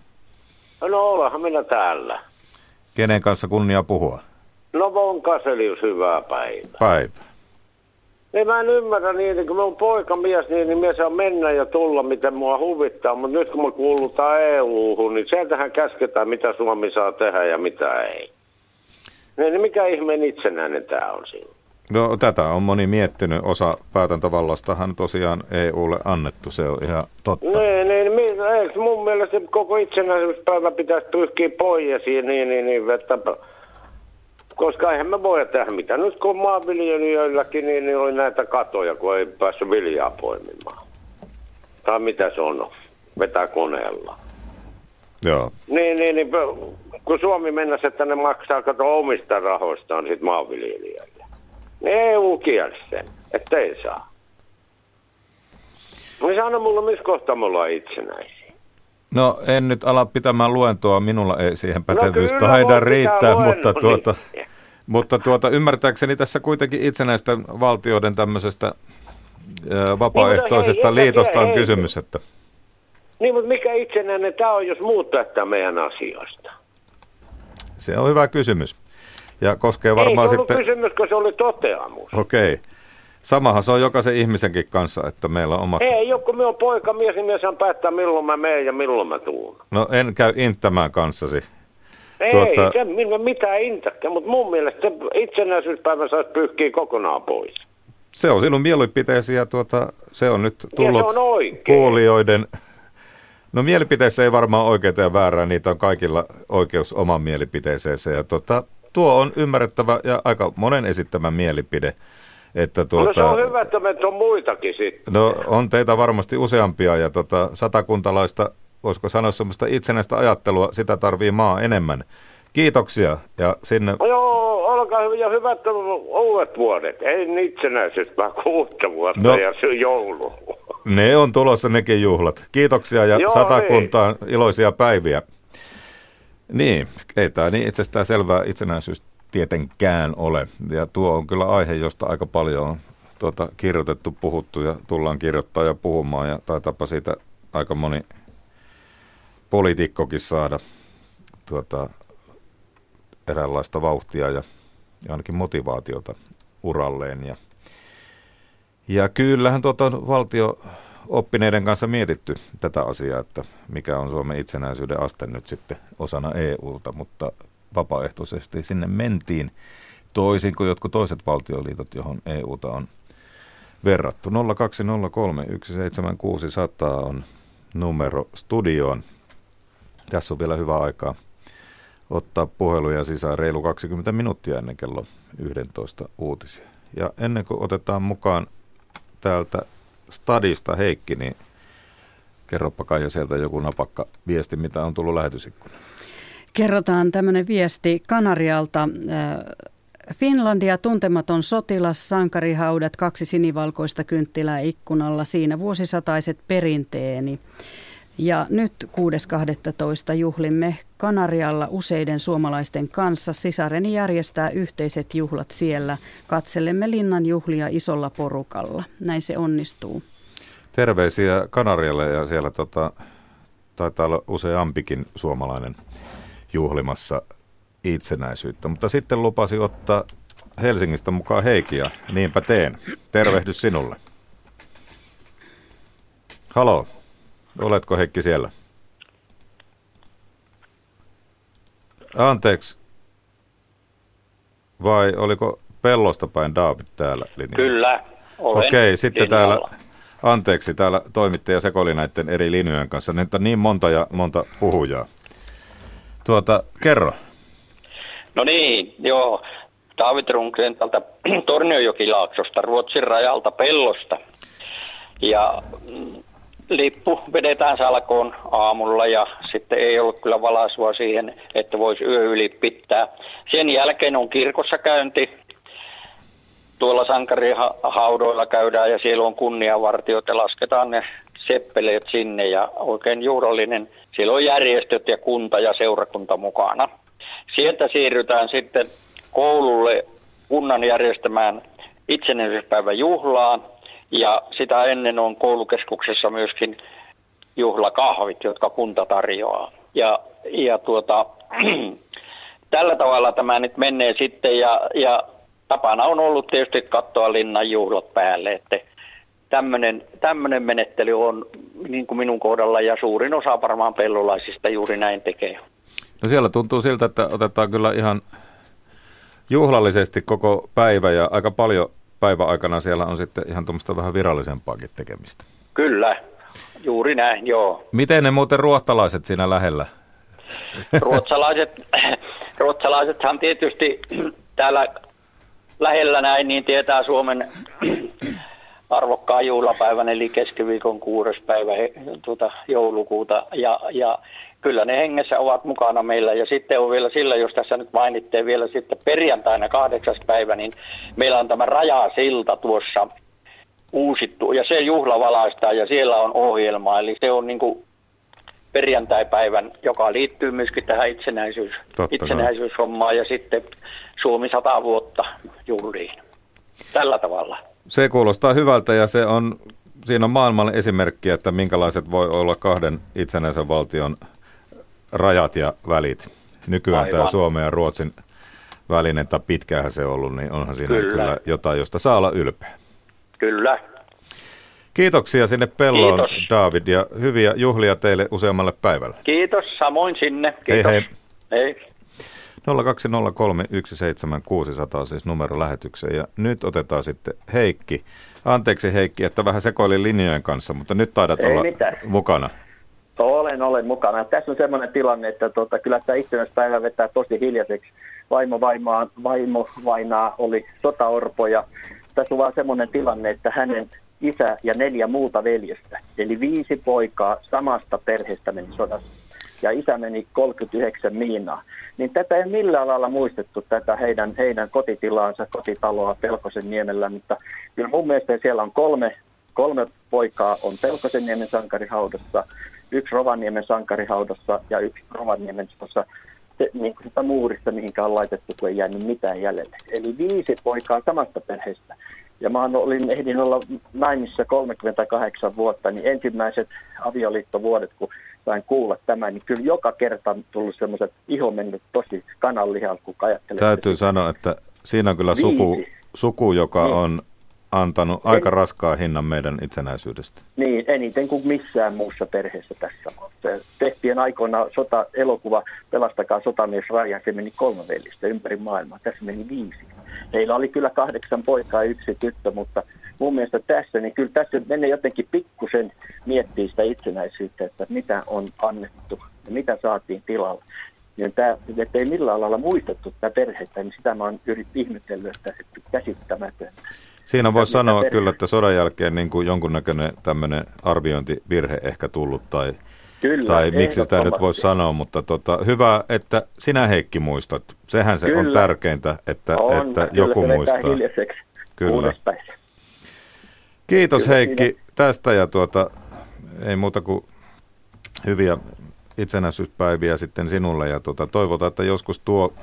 No olenhan minä täällä. Kenen kanssa kunnia puhua? No Von Kaselius, hyvää päivää. Päivä. Niin mä en ymmärrä niin, että kun mä oon poikamies, niin, niin mies saa mennä ja tulla, miten mua huvittaa. Mutta nyt kun me kuulutaan EU-hun, niin sieltähän käsketään, mitä Suomi saa tehdä ja mitä ei. Niin, niin mikä ihmeen itsenäinen tää on siinä? No tätä on moni miettinyt. Osa päätäntävallastahan tosiaan EUlle annettu, se on ihan totta. Niin, niin, niin eikö mun mielestä koko itsenäisyyspäivä pitäisi pyyhkiä pois niin, niin, niin, niin että, koska eihän me voida tehdä mitään. Nyt kun maanviljelijöilläkin, niin, niin oli näitä katoja, kun ei päässyt viljaa poimimaan. Tai mitä se on, vetää koneella. Joo. Niin, niin, niin kun Suomi mennessä, että ne maksaa kato omista rahoistaan sit maanviljelijöille. Niin EU kielsi sen, että ei saa. Niin sano mulle, missä kohtaa me ollaan itsenäisiä. No en nyt ala pitämään luentoa, minulla ei siihen No pätevyys kyllä taida riittää, mutta, niin. tuota, mutta tuota, ymmärtääkseni tässä kuitenkin itsenäisten valtioiden tämmöisestä vapaaehtoisesta Niin, hei, liitosta on hei, kysymys, että Niin, mutta mikä itsenäinen tämä on, jos muut päättää meidän asioista? se on hyvä kysymys. Ja koskee ei varmaan se ollut sitten, kysymys, kun se oli toteamus. okei, samahan se on jokaisen ihmisenkin kanssa, että meillä on omat, Ei, joku minun poikamies, niin saan päättää milloin mä menen ja milloin mä tuun. no en käy inttämään kanssasi. Ei, Tuota- se minä mitään intäkään, mutta mun mielestä se itsenäisyyspäivä saisi pyyhkiä kokonaan pois. Se on sinun mielipiteesi ja tuota, se on nyt tullut on oikein. kuulijoiden... No mielipiteissä ei varmaan oikeita ja väärää, niitä on kaikilla oikeus oman mielipiteeseensä. Ja tuota, tuo on ymmärrettävä ja aika monen esittämä mielipide. Että tuota, No se on hyvä, että meitä on muitakin sitten. No on teitä varmasti useampia ja tota, satakuntalaista, voisiko sanoa semmoista itsenäistä ajattelua, sitä tarvii maa enemmän. Kiitoksia ja sinne No joo, olkaa hyvä ja hyvät uudet vuodet. Ei itsenäisyyspäivä kuin uutta vuotta No. ja se joulu. Ne on tulossa nekin juhlat. Kiitoksia ja Joo, satakuntaan iloisia päiviä. Niin, ei tämä niin itsestään selvää itsenäisyys tietenkään ole. Ja tuo on kyllä aihe, josta aika paljon on tuota, kirjoitettu, puhuttu ja tullaan kirjoittaa ja puhumaan. Ja taitaapa siitä aika moni poliitikkokin saada tuota, eräänlaista vauhtia ja, ja ainakin motivaatiota uralleen. Ja, ja kyllähän tuota valtio oppineiden kanssa mietitty tätä asiaa, että mikä on Suomen itsenäisyyden aste nyt sitten osana EUta, mutta vapaaehtoisesti sinne mentiin. toisin kuin jotkut toiset valtioliitot, johon EUta on verrattu. 0203 17600 on numero studioon. Tässä on vielä hyvä aikaa ottaa puheluja sisään reilu 20 minuuttia ennen kello 11 uutisia. Ja ennen kuin otetaan mukaan täältä stadista Heikki, niin kerropa kai sieltä joku napakka viesti, mitä on tullut lähetysikkunaan. Kerrotaan tämmöinen viesti Kanarialta. Äh, Finlandia tuntematon sotilas, sankarihaudat, kaksi sinivalkoista kynttilää ikkunalla, siinä vuosisataiset perinteeni. Ja nyt 6.12. juhlimme Kanarialla useiden suomalaisten kanssa. Sisareni järjestää yhteiset juhlat siellä. Katselemme linnan juhlia isolla porukalla. Näin se onnistuu. Terveisiä Kanarialle ja siellä tota, taitaa olla useampikin suomalainen juhlimassa itsenäisyyttä. Mutta sitten lupasi ottaa Helsingistä mukaan Heikiä. Niinpä teen. Tervehdys sinulle. Halo. Oletko Heikki siellä? Anteeksi. Vai oliko pellosta päin David täällä linjalla? Kyllä, olen Okei, sitten linjalla. täällä, anteeksi, täällä toimittaja sekoili näiden eri linjojen kanssa. Nyt on niin monta ja monta puhujaa. Tuota, kerro. No niin, joo. David Rundgren täältä Torniojokilaaksosta, Ruotsin rajalta Pellosta. Ja mm, lippu vedetään salkoon aamulla ja sitten ei ollut kyllä valaisua siihen, että voisi yö yli pitää. Sen jälkeen on kirkossa käynti. Tuolla sankarihaudoilla käydään ja siellä on kunniavartiot ja lasketaan ne seppeleet sinne ja oikein juurallinen. Siellä on järjestöt ja kunta ja seurakunta mukana. Sieltä siirrytään sitten koululle kunnan järjestämään itsenäisyyspäivän juhlaan ja sitä ennen on koulukeskuksessa myöskin juhlakahvit, jotka kunta tarjoaa. Ja, ja tuota, tällä tavalla tämä nyt menee sitten ja, ja tapana on ollut tietysti katsoa linnan juhlat päälle, että tämmöinen, menettely on niin kuin minun kohdalla ja suurin osa varmaan pellolaisista juuri näin tekee. No siellä tuntuu siltä, että otetaan kyllä ihan juhlallisesti koko päivä ja aika paljon päiväaikana siellä on sitten ihan tuommoista vähän virallisempaakin tekemistä. Kyllä, juuri näin, joo. Miten ne muuten ruottalaiset siinä lähellä? Ruotsalaiset, ruotsalaisethan tietysti täällä lähellä näin, niin tietää Suomen arvokkaan juhlapäivän, eli keskiviikon kuudes päivä tuota, joulukuuta. Ja, ja kyllä ne hengessä ovat mukana meillä. Ja sitten on vielä sillä, jos tässä nyt mainitte vielä sitten perjantaina kahdeksas päivä, niin meillä on tämä rajasilta tuossa uusittu. Ja se juhla valaistaan ja siellä on ohjelma. Eli se on niin kuin perjantaipäivän, joka liittyy myöskin tähän itsenäisyys, Totta itsenäisyyshommaan ja sitten Suomi 100 vuotta juhliin. Tällä tavalla. Se kuulostaa hyvältä ja se on, siinä on maailmalle esimerkki, että minkälaiset voi olla kahden itsenäisen valtion rajat ja välit. Nykyään Aivan. tämä Suomen ja Ruotsin välinen, tai pitkäänhän se ollut, niin onhan siinä kyllä, Kyllä. jotain, josta saa olla ylpeä. Kyllä. Kiitoksia sinne pelloon, Kiitos. David, ja hyviä juhlia teille useammalle päivälle. Kiitos, samoin sinne. Hei Kiitos. hei. hei. 020317600 on siis numero lähetykseen. Ja nyt otetaan sitten Heikki. Anteeksi Heikki, että vähän sekoilin linjojen kanssa, mutta nyt taidat Ei olla mitään. mukana. Olen, olen mukana. Tässä on semmoinen tilanne, että tota, kyllä tämä itsenäispäivä vetää tosi hiljaiseksi. Vaimo, vaimaa, vaimo vainaa oli sotaorpo ja tässä on vaan semmoinen tilanne, että hänen isä ja neljä muuta veljestä, eli viisi poikaa samasta perheestä meni sodassa. Ja isä meni 39 miinaa. Niin tätä ei millään lailla muistettu, tätä heidän, heidän kotitilaansa, kotitaloa Pelkosen niemellä, mutta kyllä mun mielestä siellä on kolme, kolme poikaa on Pelkosen niemen sankarihaudassa, yksi Rovaniemen sankarihaudassa ja yksi Rovaniemen tuossa se, niin kuin sitä muurista, mihinkä on laitettu, kun ei jäänyt mitään jäljelle. Eli viisi poikaa samasta perheestä. Ja mä olin, ehdin olla naimissa 38 vuotta, niin ensimmäiset avioliittovuodet, kun sain kuulla tämän, niin kyllä joka kerta on tullut semmoiset iho mennyt tosi kananlihan, kun ajattelee. Täytyy sanoa, että siinä on kyllä suku, Viisi. suku joka Niin. on antanut aika raskaan hinnan meidän itsenäisyydestä. Niin, eniten kuin missään muussa perheessä tässä Tehtiin aikoina sota-elokuva Pelastakaa sotamies Raija, se meni kolme veljestä ympäri maailmaa. Tässä meni viisi. Meillä oli kyllä kahdeksan poikaa ja yksi tyttö, mutta mun mielestä tässä, niin kyllä tässä menee jotenkin pikkusen miettiä sitä itsenäisyyttä, että mitä on annettu ja mitä saatiin tilalle. Niin tämä, että ei millään lailla muistettu tätä perhettä, niin sitä mä oon yrittänyt ihmetellyt, että käsittämätöntä. Siinä voisi sanoa perhe... kyllä, että sodan jälkeen niin kuin jonkunnäköinen tämmöinen arviointivirhe ehkä tullut tai, kyllä, tai miksi sitä nyt voisi sanoa, mutta tota, hyvä, että sinä Heikki muistat. Sehän se kyllä. on tärkeintä, että, on, että joku muistaa. Kyllä. Kiitos Heikki tästä ja tuota, ei muuta kuin hyviä itsenäisyyspäiviä sitten sinulle ja tuota, toivotaan, että joskus tuo,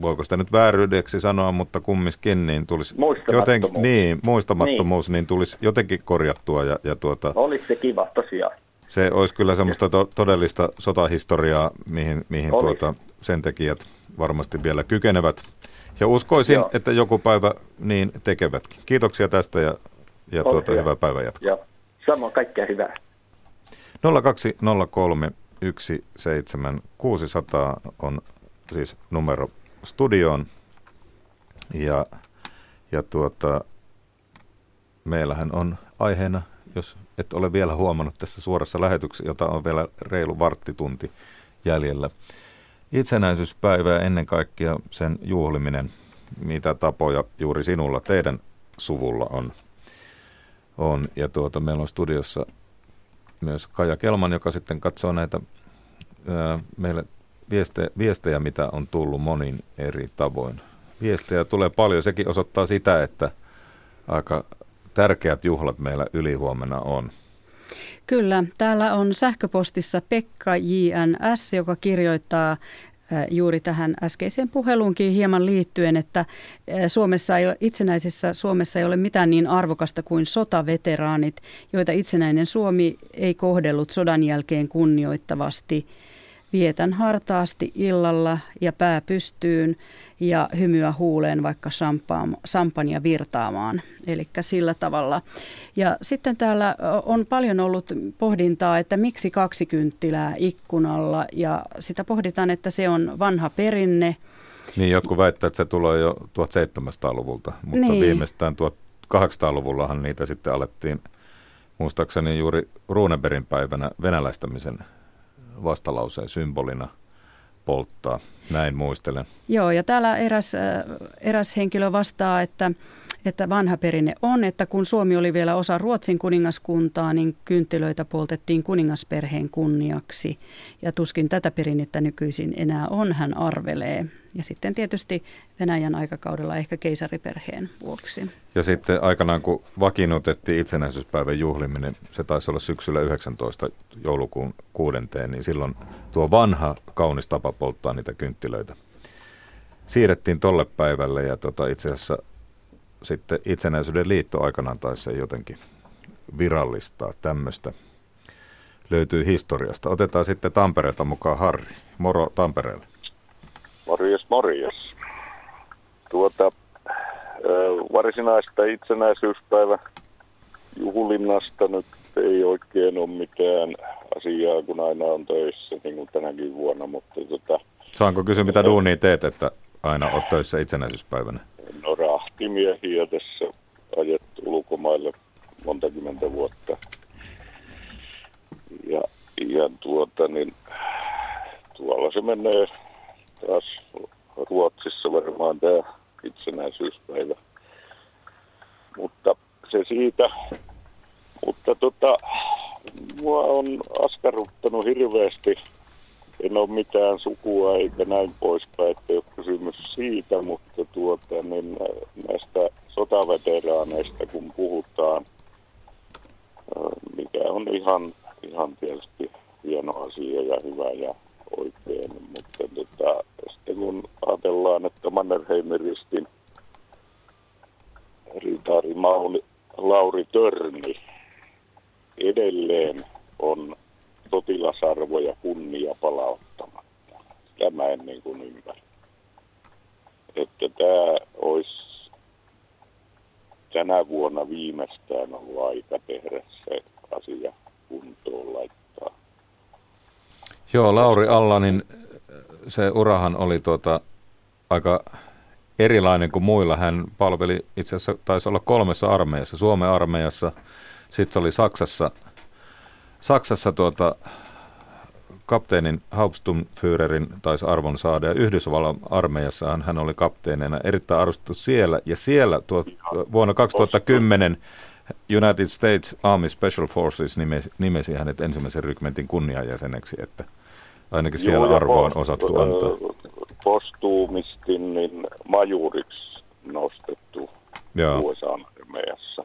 voiko sitä nyt vääryydeksi sanoa, mutta kumminkin, niin tulisi jotenkin, niin, muistamattomuus, niin. niin tulisi jotenkin korjattua. Ja, ja tuota, Olisi se kiva tosiaan. Se olisi kyllä semmoista to- todellista sotahistoriaa, mihin, mihin tuota, sen tekijät varmasti vielä kykenevät. Ja uskoisin, Joo. että joku päivä niin tekevätkin. Kiitoksia tästä ja, ja tuota, hyvää päivänjatkoa. Joo. Samoin kaikkea hyvää. 0203 17600 on siis numero studioon. Ja, ja tuota, meillähän on aiheena, jos et ole vielä huomannut tässä suorassa lähetyksessä, jota on vielä reilu varttitunti jäljellä. Itsenäisyyspäivää ennen kaikkea sen juhliminen, mitä tapoja juuri sinulla, teidän suvulla on. on. Ja tuota, meillä on studiossa myös Kaja Kelman, joka sitten katsoo näitä ää, meille viestejä, viestejä, mitä on tullut monin eri tavoin. Viestejä tulee paljon, sekin osoittaa sitä, että aika tärkeät juhlat meillä ylihuomenna on. Kyllä, täällä on sähköpostissa Pekka JNS, joka kirjoittaa juuri tähän äskeiseen puheluunkin hieman liittyen, että Suomessa ei ole, itsenäisessä Suomessa ei ole mitään niin arvokasta kuin sotaveteraanit, joita itsenäinen Suomi ei kohdellut sodan jälkeen kunnioittavasti. Vietän hartaasti illalla ja pää pystyyn ja hymyä huuleen vaikka sampania virtaamaan. Eli sillä tavalla. Ja sitten täällä on paljon ollut pohdintaa, että miksi kaksi kynttilää ikkunalla ja sitä pohditaan, että se on vanha perinne. Niin, jotkut väittävät, että se tulee jo 1700-luvulta, mutta niin. viimeistään 1800-luvullahan niitä sitten alettiin muistaakseni juuri Runeberin päivänä venäläistämisen vastalauseen symbolina polttaa. Näin muistelen. Joo, ja täällä eräs, eräs henkilö vastaa, että että vanha perinne on, että kun Suomi oli vielä osa Ruotsin kuningaskuntaa, niin kynttilöitä poltettiin kuningasperheen kunniaksi. Ja tuskin tätä perinnettä nykyisin enää on, hän arvelee. Ja sitten tietysti Venäjän aikakaudella ehkä keisariperheen vuoksi. Ja sitten aikanaan, kun vakiinnutettiin itsenäisyyspäivän juhliminen, se taisi olla syksyllä 19 joulukuun kuudenteen, niin silloin tuo vanha kaunis tapa polttaa niitä kynttilöitä siirrettiin tolle päivälle ja tota, itse asiassa sitten itsenäisyyden liitto aikanaan taisi jotenkin virallistaa tämmöistä. Löytyy historiasta. Otetaan sitten Tampereelta mukaan Harri. Moro Tampereelle. Morjes, morjes. Tuota, varsinaista itsenäisyyspäivä juhlinnasta nyt ei oikein ole mitään asiaa, kun aina on töissä, niin kuin tänäkin vuonna. Mutta tota, Saanko kysyä, mitä duunia teet, että aina olet töissä itsenäisyyspäivänä? No rahtimiehiä tässä ajettu ulkomaille monta kymmentä vuotta. Ja, ja tuota niin, tuolla se menee taas Ruotsissa varmaan tämä itsenäisyyspäivä. Mutta se siitä. Mutta tota, mua on askarruttanut hirveästi en ole mitään sukua eikä näin poispäin, että ei ole kysymys siitä, mutta tuota, niin näistä sotaveteraaneista kun puhutaan, mikä on ihan, ihan tietysti hieno asia ja hyvä ja oikein, mutta tota, sitten kun ajatellaan, että Mannerheimin ristin ritaari Mauli, Lauri Törni edelleen on sotilasarvo ja kunnia palauttamatta. Tämä en niin kuin ymmärrä. Että tämä olisi tänä vuonna viimeistään ollut aika tehdä se asia kuntoon laittaa. Joo, Lauri Allanin se urahan oli tuota aika erilainen kuin muilla. Hän palveli itse asiassa, taisi olla kolmessa armeijassa, Suomen armeijassa, sitten oli Saksassa, Saksassa tuota, kapteenin Hauptsturmführerin taisi arvon saada ja Yhdysvallan armeijassa hän oli kapteenina erittäin arvostettu siellä ja siellä tuo, vuonna 2010 United States Army Special Forces nimesi, nimesi hänet ensimmäisen rykmentin kunnianjäseneksi, että ainakin siellä Joo, arvo on osattu antaa. Postuumistin niin majuriksi nostettu USA-armeijassa.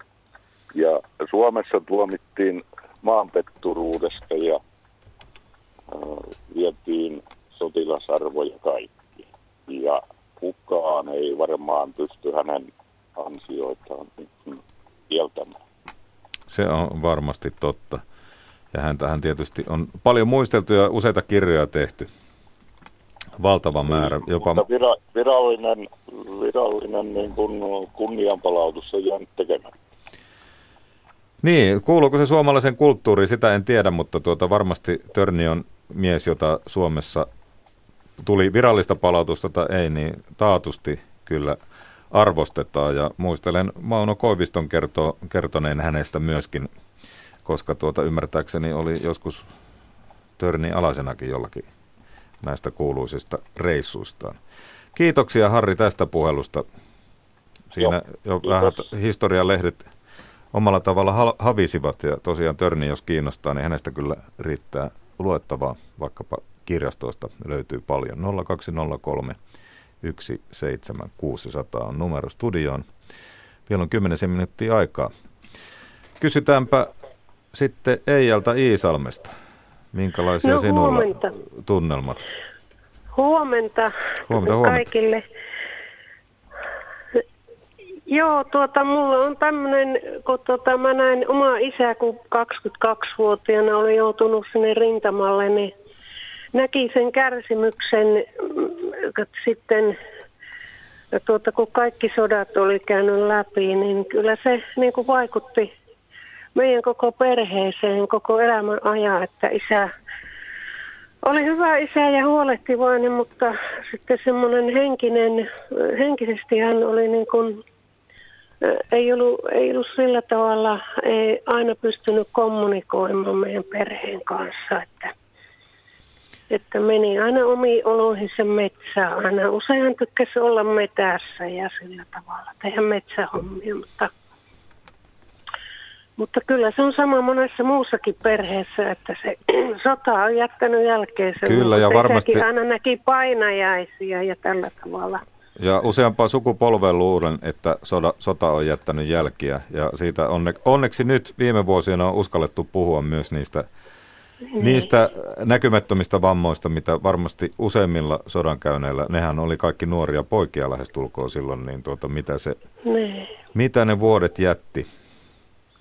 Ja Suomessa tuomittiin maanpetturuudesta ja äh, vietiin sotilasarvoja kaikki. Ja kukaan ei varmaan pysty hänen ansioitaan kieltämään. Se on varmasti totta. Ja häntähän tietysti on paljon muisteltu ja useita kirjoja tehty. Valtava niin, määrä. Jopa... Mutta vira, virallinen, virallinen niin kuin kunnianpalautus on jäänyt tekemättä. Niin, kuuluuko se suomalaisen kulttuuriin, sitä en tiedä, mutta tuota, varmasti Törni on mies, jota Suomessa tuli virallista palautusta tai ei, niin taatusti kyllä arvostetaan. Ja muistelen Mauno Koiviston kerto, kertoneen hänestä myöskin, koska tuota, ymmärtääkseni oli joskus Törni alasenakin jollakin näistä kuuluisista reissuistaan. Kiitoksia Harri tästä puhelusta. Siinä Joo, jo vähän historian lehdet omalla tavalla havisivat ja tosiaan Törni, jos kiinnostaa, niin hänestä kyllä riittää luettavaa, vaikkapa kirjastoista löytyy paljon. 0203 17600 on numero studioon. Vielä on 10 minuuttia aikaa. Kysytäänpä sitten Eijalta Iisalmesta. Minkälaisia no, sinulla huomenta. tunnelmat? Huomenta, huomenta, huomenta. kaikille. Joo, tuota, mulla on tämmöinen, kun tuota, mä näin oma isä, kun 22-vuotiaana oli joutunut sinne rintamalle, niin näki sen kärsimyksen mm, sitten, tuota, kun kaikki sodat oli käynyt läpi, niin kyllä se niin kuin vaikutti meidän koko perheeseen, koko elämän ajan, että isä oli hyvä isä ja huolehtivainen, mutta sitten semmoinen henkinen, henkisesti hän oli niin kuin ei ollut, ei ollut sillä tavalla, ei aina pystynyt kommunikoimaan meidän perheen kanssa, että, että meni aina omiin oloihinsa metsään. Aina usein tykkäsi olla metässä ja sillä tavalla tehdä metsähommia, mutta, mutta kyllä se on sama monessa muussakin perheessä, että se sota on jättänyt jälkeensä. Kyllä ja varmasti... aina näki painajaisia ja tällä tavalla. Ja useampaa sukupolven luulen, että soda, sota on jättänyt jälkiä. Ja siitä onne, onneksi nyt viime vuosina on uskallettu puhua myös niistä, niin. niistä näkymättömistä vammoista, mitä varmasti useimmilla sodankäyneillä, nehän oli kaikki nuoria poikia lähestulkoon silloin, niin tuota, mitä, se, niin. mitä ne vuodet jätti?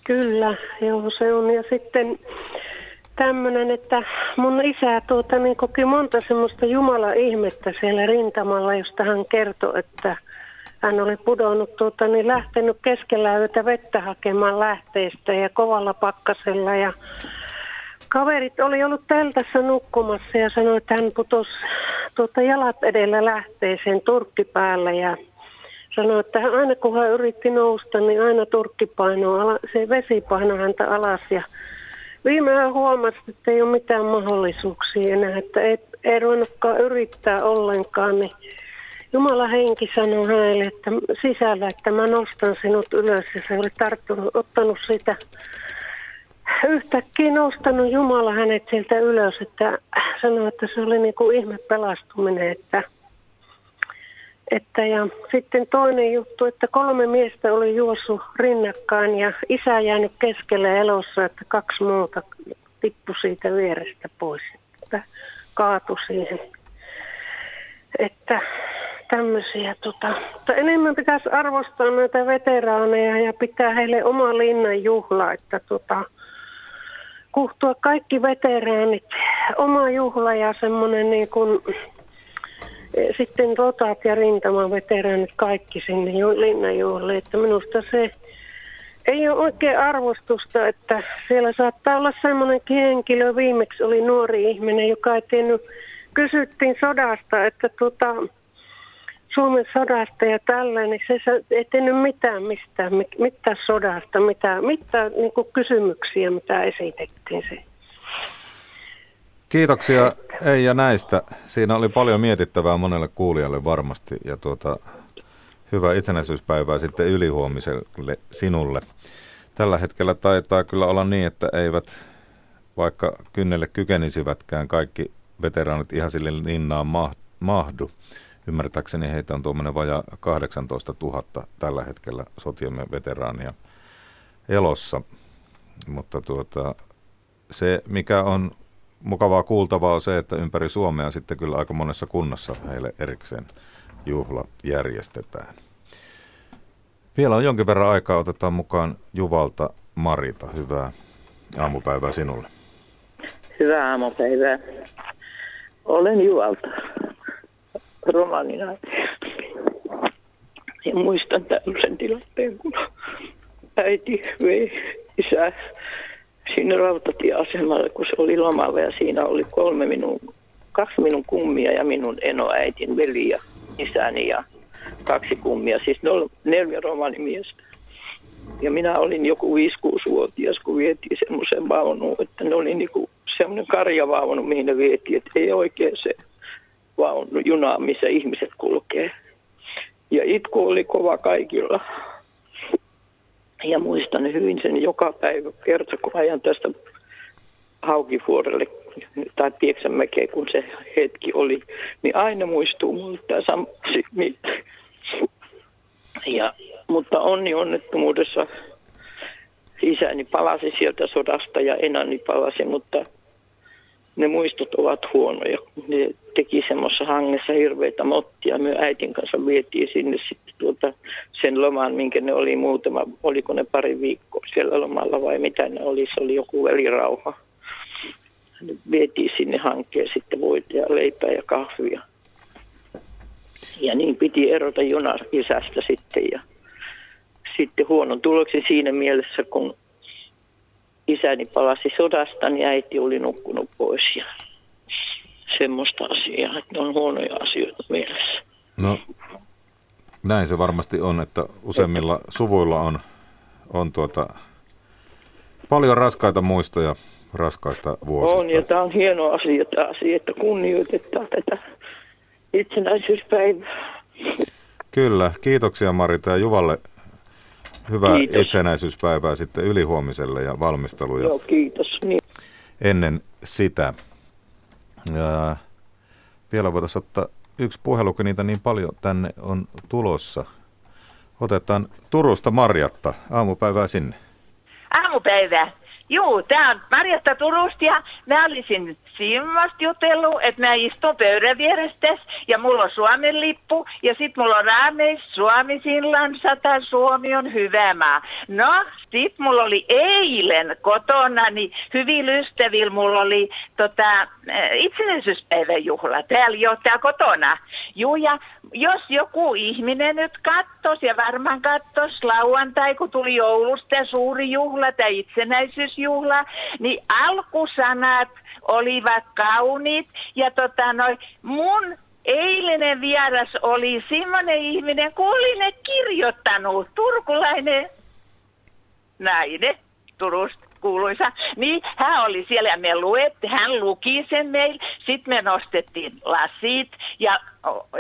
Kyllä, joo se on. Ja sitten tämmöinen, että mun isä tuota, niin koki monta semmoista Jumala-ihmettä siellä rintamalla, josta hän kertoi, että hän oli pudonnut, tuota, niin lähtenyt keskellä yötä vettä hakemaan lähteistä ja kovalla pakkasella. Ja kaverit oli ollut teltassa nukkumassa ja sanoi, että hän putosi tuota, jalat edellä lähteeseen turkki päällä ja sanoi, että aina kun hän yritti nousta, niin aina turkki painoi, se vesi painoi häntä alas ja Viimeään huomasin, että ei ole mitään mahdollisuuksia enää, että ei, ei ruvennutkaan yrittää ollenkaan, niin Jumala henki sanoi hänelle että sisällä, että mä nostan sinut ylös ja se oli tarttunut, ottanut sitä yhtäkkiä nostanut Jumala hänet sieltä ylös, että sanoi, että se oli niin kuin ihme pelastuminen, että että ja sitten toinen juttu, että kolme miestä oli juossut rinnakkain ja isä jäänyt keskelle elossa, että kaksi muuta tippu siitä vierestä pois. Että kaatu siihen. Että tämmöisiä. Tota, mutta enemmän pitäisi arvostaa näitä veteraaneja ja pitää heille oma linnan juhla, että tota, kuhtua kaikki veteraanit, oma juhla ja semmoinen niin kuin sitten rotaat ja rintamaveteraanit kaikki sinne linnanjuhliin, että minusta se ei ole oikein arvostusta, että siellä saattaa olla semmoinenkin henkilö, viimeksi oli nuori ihminen, joka ei tiennyt, kysyttiin sodasta, että tota, Suomen sodasta ja tällä, niin se ei tehnyt mitään mistään, mitään sodasta, mitään, mitään niin kysymyksiä, mitä esitettiin se. Kiitoksia Eija näistä. Siinä oli paljon mietittävää monelle kuulijalle varmasti ja tuota, hyvää itsenäisyyspäivää sitten ylihuomiselle sinulle. Tällä hetkellä taitaa kyllä olla niin, että eivät vaikka kynnelle kykenisivätkään kaikki veteraanit ihan sille linnaan mahdu. Ymmärtääkseni heitä on tuommoinen vaja 18 000 tällä hetkellä sotiemme veteraania elossa. Mutta tuota, se, mikä on mukavaa kuultavaa, on se, että ympäri Suomea sitten kyllä aika monessa kunnassa heille erikseen juhla järjestetään. Vielä on jonkin verran aikaa, otetaan mukaan Juvalta Marita. Hyvää aamupäivää sinulle. Hyvää aamupäivää. Olen Juvalta romanina. Ja muistan tämmöisen tilanteen, kun äiti vei isä sinne rautatieasemalle, kun se oli lomalla ja siinä oli kolme minun, kaksi minun kummia ja minun enoäitin veli ja isäni ja kaksi kummia, siis nol, neljä romanimiestä. Ja minä olin joku 5-6-vuotias, kun vietiin semmoisen vaunuun, että ne oli niinku semmoinen karjavaunu, mihin ne vietiin, että ei oikein se vaunu, juna, missä ihmiset kulkee. Ja itku oli kova kaikilla. Ja muistan hyvin sen joka päivä kerta, kun ajan tästä Haukivuorelle tai Pieksämäkeen, kun se hetki oli, niin aina muistuu mulle tämä sama ja, mutta onni onnettomuudessa isäni palasi sieltä sodasta ja enäni palasi, mutta ne muistot ovat huonoja. Ne teki semmoisessa hangessa hirveitä mottia. Me äitin kanssa vietiin sinne sitten tuota sen loman, minkä ne oli muutama, oliko ne pari viikkoa siellä lomalla vai mitä ne oli. Se oli joku välirauha. Ne vietiin sinne hankkeen sitten voita ja leipää ja kahvia. Ja niin piti erota junar isästä sitten ja sitten huonon tuloksen siinä mielessä, kun isäni palasi sodasta, niin äiti oli nukkunut pois ja semmoista asiaa, että ne on huonoja asioita mielessä. No näin se varmasti on, että useimmilla suvuilla on, on tuota, paljon raskaita muistoja raskaista vuosista. On, ja tämä on hieno asia, tämä asia, että kunnioitetaan tätä itsenäisyyspäivää. Kyllä, kiitoksia Marita ja Juvalle hyvää kiitos. itsenäisyyspäivää sitten ylihuomiselle ja valmisteluja. Joo, kiitos. Niin. Ennen sitä. Ja vielä voitaisiin ottaa yksi puhelu, kun niitä niin paljon tänne on tulossa. Otetaan Turusta Marjatta. Aamupäivää sinne. Aamupäivää. Joo, tämä on Marjatta Turusta ja mä olisin simmasta jutellut, että mä istun pöydän vierestä ja mulla on Suomen lippu ja sit mulla on raameis Suomi Finland sata, Suomi on hyvä maa. No, sit mulla oli eilen kotona, niin hyvin ystävillä mulla oli tota, itsenäisyyspäivän juhla täällä jo kotona. Juu, ja jos joku ihminen nyt kattos ja varmaan kattos lauantai, kun tuli joulusta suuri juhla tai itsenäisyysjuhla, niin alkusanat olivat kauniit. Ja tota noi, mun eilinen vieras oli semmoinen ihminen, kun oli ne kirjoittanut, turkulainen nainen Turusta kuuluisa. Niin, hän oli siellä ja me luettiin, hän luki sen meille. Sitten me nostettiin lasit ja,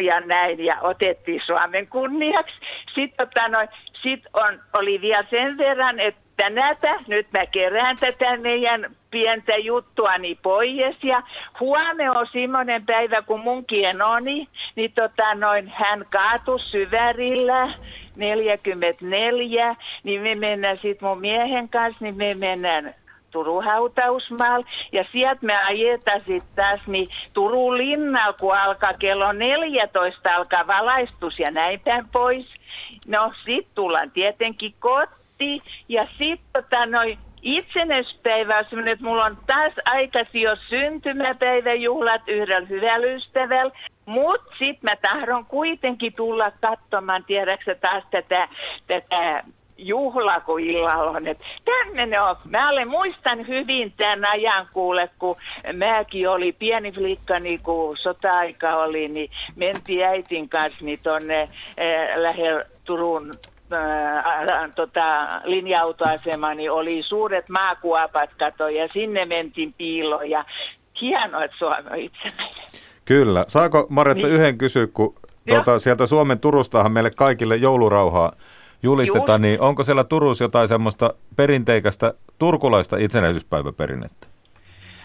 ja näin ja otettiin Suomen kunniaksi. Sitten tota noin, sit on, oli vielä sen verran, että tänätä, nyt mä kerään tätä meidän pientä juttuani pois ja huomenna on semmoinen päivä, kun mun kienoni, niin tota noin, hän kaatui syvärillä 44, niin me mennään sitten mun miehen kanssa, niin me mennään Turun hautausmaalla. Ja sieltä me ajetaan sitten taas niin Turun linnalla, kun alkaa kello 14 alkaa valaistus ja näin päin pois. No sit tullaan tietenkin kotiin ja sitten tota noin itsenäispäivä on sellainen, että mulla on taas aikaisin jo syntymäpäiväjuhlat yhdellä hyvällä ystävällä. Mutta sitten mä tahdon kuitenkin tulla katsomaan, tiedätkö taas tätä, tätä juhla kuin illalla on. Et tämmöinen on. Mä olen, muistan hyvin tämän ajan kuule, kun mäkin oli pieni flikka, niin kun sota-aika oli, niin mentiin äitin kanssa niin tonne äh, lähellä Turun äh, tota, linja-autoasema, niin oli suuret maakuopat kato, ja sinne mentiin piiloon, ja hienoa, että Suomi on itsenäinen. Kyllä. Saako Marjatta niin. yhden kysyä, kun tuota, sieltä Suomen Turustahan meille kaikille joulurauhaa julistetaan, niin onko siellä Turussa jotain semmoista perinteikästä turkulaista itsenäisyyspäiväperinnettä?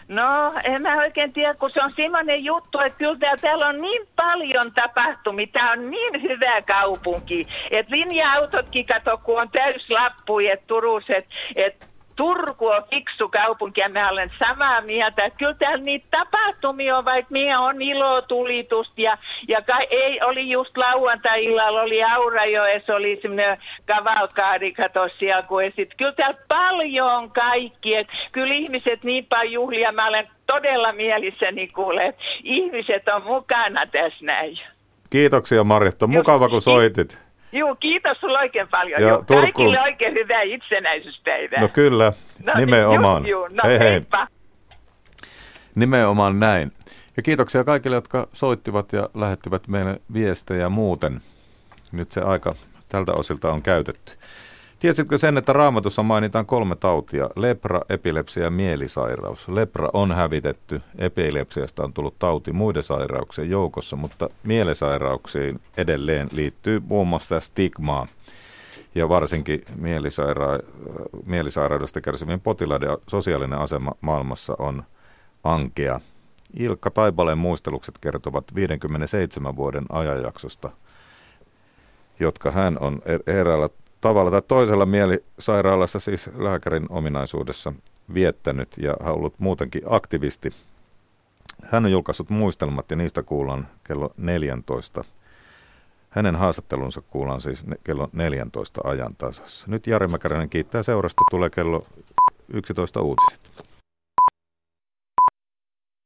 No, en mä oikein tiedä, kun se on semmoinen juttu, että kyllä täällä on niin paljon tapahtumia. Tämä on niin hyvä kaupunki, että linja-autotkin kato, kun on täys lappu, että Turussa, että et Turku on fiksu kaupunki ja mä olen samaa mieltä. Että kyllä täällä niitä tapahtumia on, vaikka minä on ilotulitusta ja, ja kai, ei, oli just lauantai-illalla, oli Aurajoessa, oli semmoinen kavalkaari, kato siellä, kun esit. Kyllä täällä paljon on kaikki, että kyllä ihmiset niin paljon juhlia, mä olen todella mielissäni kuule, että ihmiset on mukana tässä näin. Kiitoksia Marjatta, mukava kun soitit. Joo, kiitos sulle oikein paljon. Ja joo, Turku... Kaikille oikein hyvää itsenäisyyspäivää. No kyllä, no, niin, nimenomaan. Juu, juu. No, hei, hei. Nimenomaan näin. Ja kiitoksia kaikille, jotka soittivat ja lähettivät meille viestejä muuten. Nyt se aika tältä osilta on käytetty. Tiesitkö sen, että raamatussa mainitaan kolme tautia, lepra, epilepsia ja mielisairaus. Lepra on hävitetty, epilepsiasta on tullut tauti muiden sairauksien joukossa, mutta mielisairauksiin edelleen liittyy muun muassa stigmaa. Ja varsinkin mielisaira- mielisairaudesta kärsivien potilaiden sosiaalinen asema maailmassa on ankea. Ilkka Taipaleen muistelukset kertovat 57 vuoden ajanjaksosta, jotka hän on er-, eräällä tavalla tai toisella mielisairaalassa siis lääkärin ominaisuudessa viettänyt ja ollut muutenkin aktivisti. Hän on julkaissut muistelmat ja niistä kuullaan kello 14. Hänen haastattelunsa kuullaan siis kello 14 ajan tasassa. Nyt Jari Mäkäräinen kiittää seurasta. Tulee kello 11 uutiset.